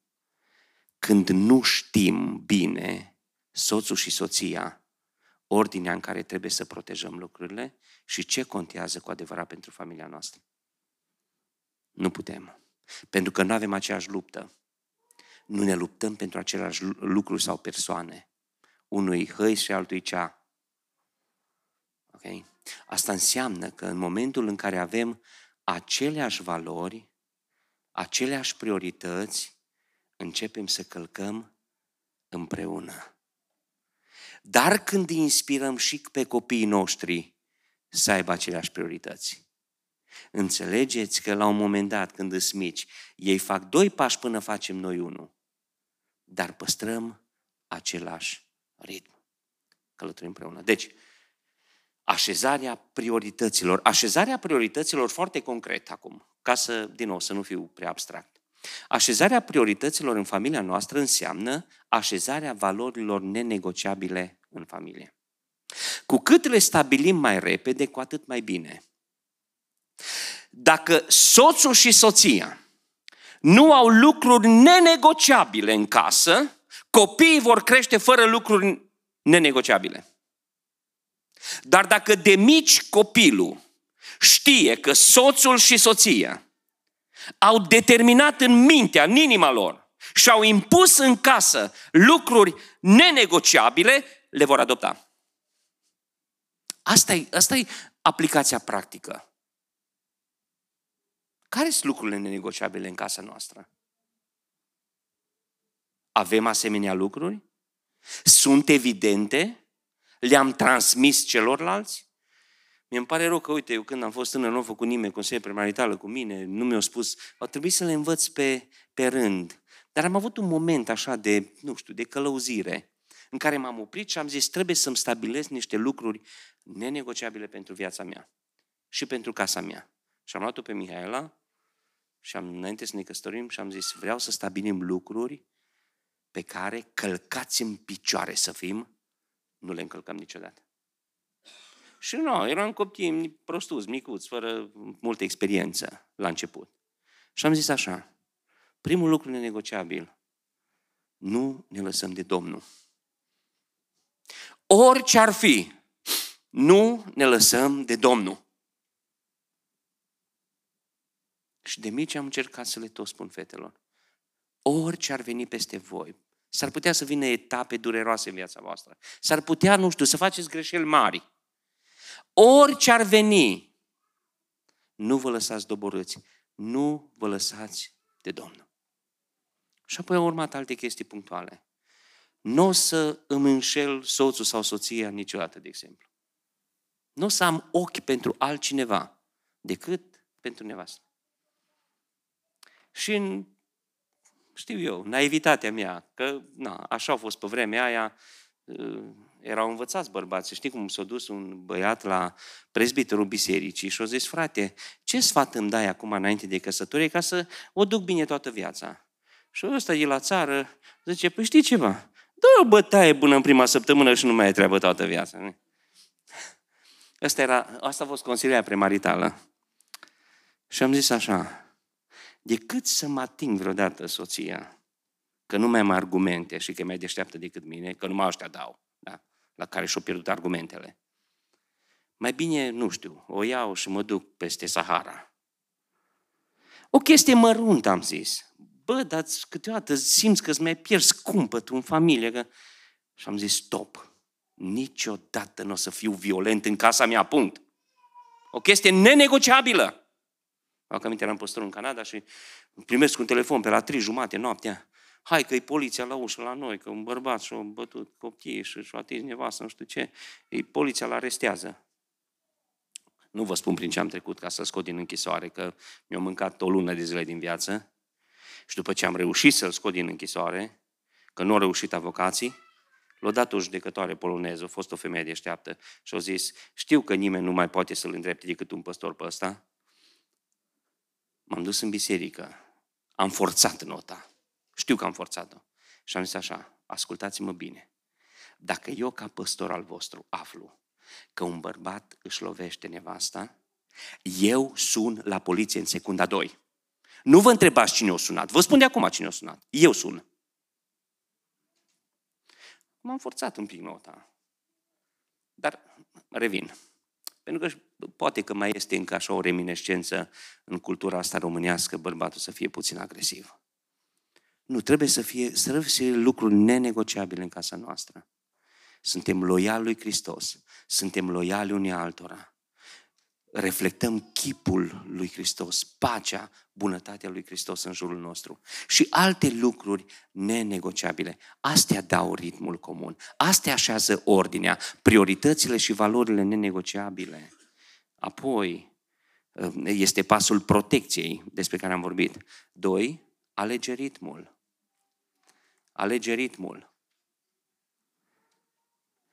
Speaker 1: când nu știm bine, soțul și soția, ordinea în care trebuie să protejăm lucrurile și ce contează cu adevărat pentru familia noastră. Nu putem. Pentru că nu avem aceeași luptă. Nu ne luptăm pentru același lucruri sau persoane. Unui hăi și altui cea. Okay? Asta înseamnă că în momentul în care avem aceleași valori, aceleași priorități, începem să călcăm împreună. Dar când inspirăm și pe copiii noștri să aibă aceleași priorități. Înțelegeți că la un moment dat, când îs mici, ei fac doi pași până facem noi unul. Dar păstrăm același ritm. Călătorim împreună. Deci, așezarea priorităților. Așezarea priorităților foarte concret acum, ca să, din nou, să nu fiu prea abstract. Așezarea priorităților în familia noastră înseamnă așezarea valorilor nenegociabile în familie. Cu cât le stabilim mai repede, cu atât mai bine. Dacă soțul și soția nu au lucruri nenegociabile în casă, copiii vor crește fără lucruri nenegociabile. Dar dacă de mici copilul știe că soțul și soția au determinat în mintea, în inima lor și au impus în casă lucruri nenegociabile, le vor adopta. Asta e, asta e aplicația practică. Care sunt lucrurile nenegociabile în casa noastră? Avem asemenea lucruri? Sunt evidente? Le-am transmis celorlalți? mi îmi pare rău că, uite, eu când am fost tânăr, nu am făcut nimeni consilier premaritală cu mine, nu mi-au spus, au trebuit să le învăț pe, pe rând. Dar am avut un moment așa de, nu știu, de călăuzire, în care m-am oprit și am zis, trebuie să-mi stabilesc niște lucruri nenegociabile pentru viața mea și pentru casa mea. Și am luat-o pe Mihaela Și am, înainte să ne căsătorim și am zis, vreau să stabilim lucruri pe care călcați în picioare să fim, nu le încălcăm niciodată. Și nu, eram copii prostuți, micuți, fără multă experiență la început. Și am zis așa, primul lucru nenegociabil, nu ne lăsăm de Domnul. Orice ar fi, nu ne lăsăm de Domnul. Și de mici am încercat să le tot spun fetelor. Orice ar veni peste voi, s-ar putea să vină etape dureroase în viața voastră. S-ar putea, nu știu, să faceți greșeli mari. Orice ar veni, nu vă lăsați doborâți, nu vă lăsați de Domnul. Și apoi au urmat alte chestii punctuale. Nu o să îmi înșel soțul sau soția niciodată, de exemplu. Nu o să am ochi pentru altcineva decât pentru nevastă. Și în, știu eu, naivitatea mea, că na, așa au fost pe vremea aia, uh, erau învățați bărbați. Știi cum s-a dus un băiat la prezbiterul bisericii și a zis, frate, ce sfat îmi dai acum înainte de căsătorie ca să o duc bine toată viața? Și ăsta e la țară, zice, păi știi ceva, dă o bătaie bună în prima săptămână și nu mai ai treabă toată viața. Asta, era, asta a fost consilierea premaritală. Și am zis așa, decât să mă ating vreodată soția, că nu mai am argumente și că e mai deșteaptă decât mine, că nu mă ăștia dau, da? la care și-au pierdut argumentele. Mai bine, nu știu, o iau și mă duc peste Sahara. O chestie măruntă, am zis. Bă, dar câteodată simți că îți mai pierzi scumpă tu în familie. Că... Și am zis, stop, niciodată nu o să fiu violent în casa mea, punct. O chestie nenegociabilă. Am aminte, eram păstor în Canada și primesc un telefon pe la trei jumate noaptea. Hai că e poliția la ușă la noi, că un bărbat și-a bătut copiii și și-a atins nevastă, nu știu ce. E poliția la arestează. Nu vă spun prin ce am trecut ca să scot din închisoare, că mi-au mâncat o lună de zile din viață. Și după ce am reușit să-l scot din închisoare, că nu au reușit avocații, l-a dat o judecătoare poloneză, a fost o femeie deșteaptă și a zis, știu că nimeni nu mai poate să-l îndrepte decât un păstor pe ăsta, m-am dus în biserică, am forțat nota. Știu că am forțat-o. Și am zis așa, ascultați-mă bine. Dacă eu ca păstor al vostru aflu că un bărbat își lovește nevasta, eu sun la poliție în secunda 2. Nu vă întrebați cine o sunat. Vă spun de acum cine o sunat. Eu sun. M-am forțat un pic nota. Dar revin. Pentru că poate că mai este încă așa o reminescență în cultura asta românească, bărbatul să fie puțin agresiv. Nu, trebuie să fie, să fie lucruri nenegociabile în casa noastră. Suntem loiali lui Hristos, suntem loiali unii altora reflectăm chipul lui Hristos, pacea, bunătatea lui Hristos în jurul nostru. Și alte lucruri nenegociabile. Astea dau ritmul comun. Astea așează ordinea, prioritățile și valorile nenegociabile. Apoi, este pasul protecției despre care am vorbit. Doi, alege ritmul. Alege ritmul.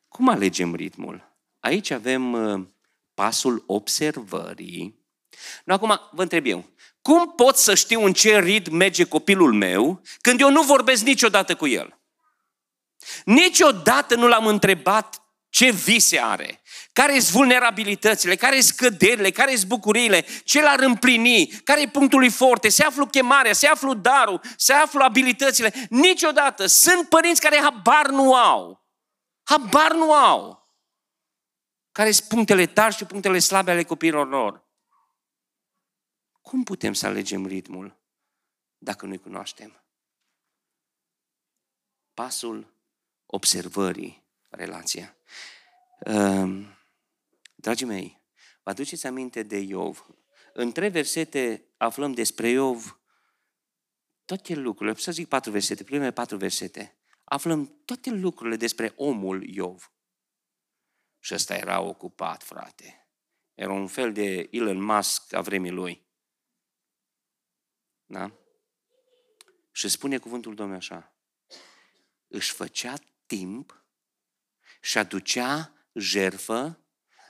Speaker 1: Cum alegem ritmul? Aici avem pasul observării. Nu, acum vă întreb eu, cum pot să știu în ce ritm merge copilul meu când eu nu vorbesc niciodată cu el? Niciodată nu l-am întrebat ce vise are, care sunt vulnerabilitățile, care sunt scăderile, care sunt bucuriile, ce l-ar împlini, care e punctul lui forte, se află chemarea, se află darul, se află abilitățile. Niciodată. Sunt părinți care habar nu au. Habar nu au. Care sunt punctele tari și punctele slabe ale copiilor lor? Cum putem să alegem ritmul dacă nu-i cunoaștem? Pasul observării, relația. Ehm, dragii mei, vă aduceți aminte de Iov? În trei versete aflăm despre Iov toate lucrurile, să zic patru versete, primele patru versete. Aflăm toate lucrurile despre omul Iov. Și ăsta era ocupat, frate. Era un fel de Elon Musk a vremii lui. Da? Și spune cuvântul Domnului așa. Își făcea timp și aducea jerfă,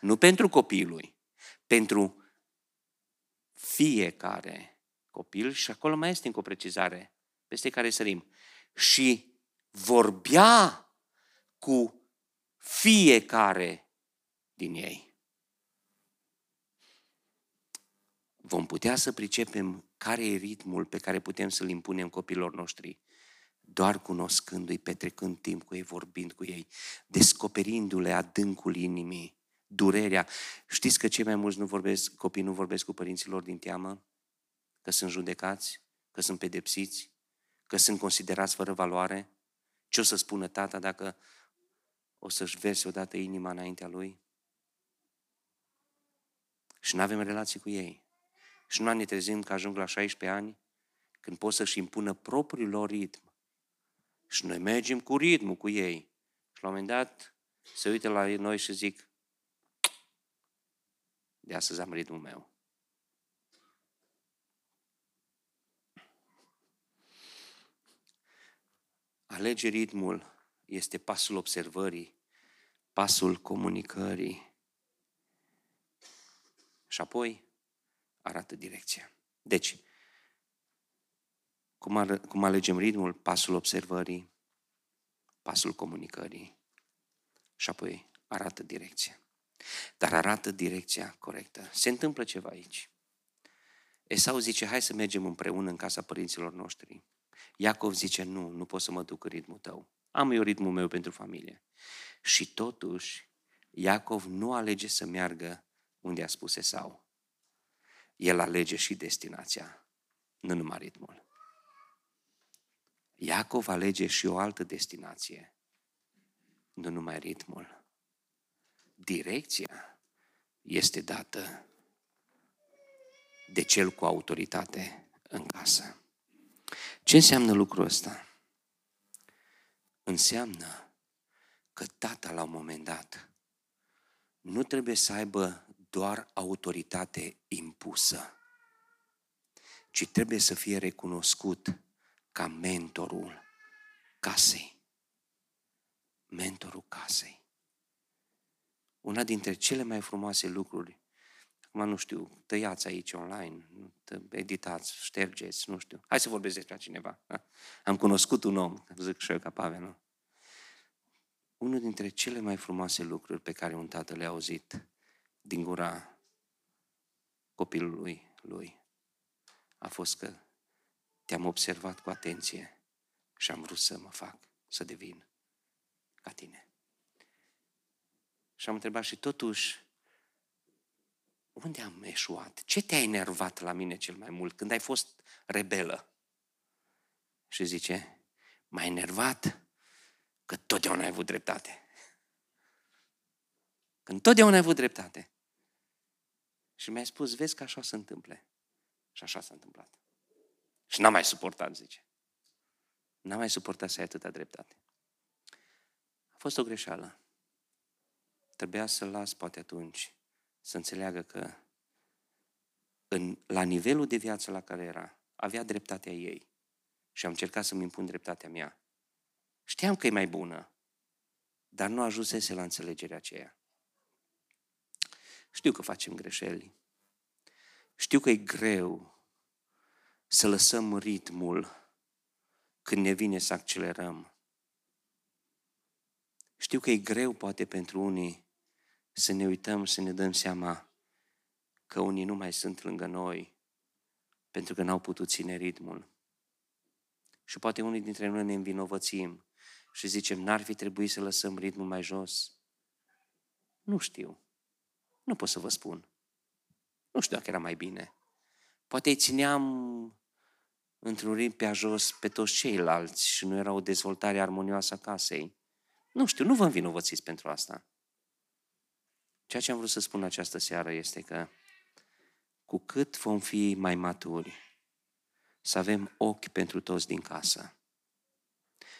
Speaker 1: nu pentru copiii lui, pentru fiecare copil și acolo mai este încă o precizare, peste care sărim. Și vorbea cu fiecare din ei. Vom putea să pricepem care e ritmul pe care putem să-l impunem copilor noștri doar cunoscându-i, petrecând timp cu ei, vorbind cu ei, descoperindu-le adâncul inimii, durerea. Știți că cei mai mulți nu vorbesc, copii nu vorbesc cu părinților din teamă? Că sunt judecați? Că sunt pedepsiți? Că sunt considerați fără valoare? Ce o să spună tata dacă o să-și verse odată inima înaintea lui? Și nu avem relații cu ei. Și nu ne trezim că ajung la 16 ani, când pot să-și impună propriul lor ritm. Și noi mergem cu ritmul cu ei. Și la un moment dat se uită la noi și zic, de astăzi am ritmul meu. Alege ritmul este pasul observării, pasul comunicării și apoi arată direcția. Deci, cum, ar, cum alegem ritmul? Pasul observării, pasul comunicării și apoi arată direcția. Dar arată direcția corectă. Se întâmplă ceva aici. Esau zice, hai să mergem împreună în casa părinților noștri. Iacov zice, nu, nu pot să mă duc în ritmul tău. Am eu ritmul meu pentru familie. Și totuși, Iacov nu alege să meargă unde a spus Esau. El alege și destinația, nu numai ritmul. Iacov alege și o altă destinație, nu numai ritmul. Direcția este dată de cel cu autoritate în casă. Ce înseamnă lucrul ăsta? Înseamnă că tata la un moment dat nu trebuie să aibă doar autoritate impusă, ci trebuie să fie recunoscut ca mentorul casei. Mentorul casei. Una dintre cele mai frumoase lucruri, acum nu știu, tăiați aici online, editați, ștergeți, nu știu. Hai să vorbesc despre cineva. Am cunoscut un om, zic și eu ca Pavel, nu? Unul dintre cele mai frumoase lucruri pe care un tată le-a auzit din gura copilului lui a fost că te-am observat cu atenție și am vrut să mă fac, să devin ca tine. Și am întrebat și totuși, unde am eșuat? Ce te-a enervat la mine cel mai mult când ai fost rebelă? Și zice, m-a enervat că totdeauna ai avut dreptate. Când totdeauna ai avut dreptate. Și mi-ai spus, vezi că așa se întâmple. Și așa s-a întâmplat. Și n-am mai suportat, zice. N-am mai suportat să ai atâta dreptate. A fost o greșeală. Trebuia să-l las poate atunci să înțeleagă că în, la nivelul de viață la care era, avea dreptatea ei. Și am încercat să-mi impun dreptatea mea. Știam că e mai bună, dar nu ajunsese la înțelegerea aceea. Știu că facem greșeli. Știu că e greu să lăsăm ritmul când ne vine să accelerăm. Știu că e greu poate pentru unii să ne uităm, să ne dăm seama că unii nu mai sunt lângă noi pentru că n-au putut ține ritmul. Și poate unii dintre noi ne învinovățim și zicem, n-ar fi trebuit să lăsăm ritmul mai jos? Nu știu. Nu pot să vă spun. Nu știu dacă era mai bine. Poate îi țineam într-un ritm pe jos pe toți ceilalți și nu era o dezvoltare armonioasă a casei. Nu știu, nu vă învinovățiți pentru asta. Ceea ce am vrut să spun această seară este că cu cât vom fi mai maturi, să avem ochi pentru toți din casă.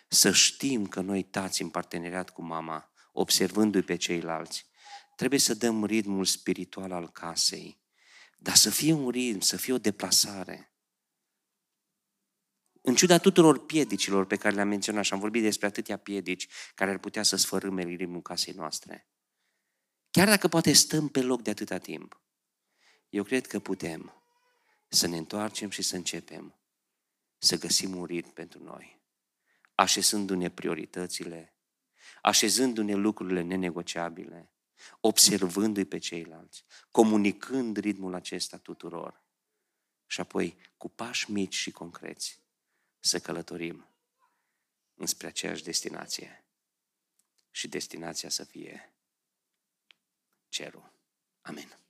Speaker 1: Să știm că noi tați în parteneriat cu mama, observându-i pe ceilalți, trebuie să dăm ritmul spiritual al casei, dar să fie un ritm, să fie o deplasare. În ciuda tuturor piedicilor pe care le-am menționat și am vorbit despre atâtea piedici care ar putea să sfărâme ritmul casei noastre, Chiar dacă poate stăm pe loc de atâta timp, eu cred că putem să ne întoarcem și să începem să găsim un ritm pentru noi, așezându-ne prioritățile, așezându-ne lucrurile nenegociabile, observându-i pe ceilalți, comunicând ritmul acesta tuturor și apoi cu pași mici și concreți să călătorim înspre aceeași destinație și destinația să fie cerul. Amin.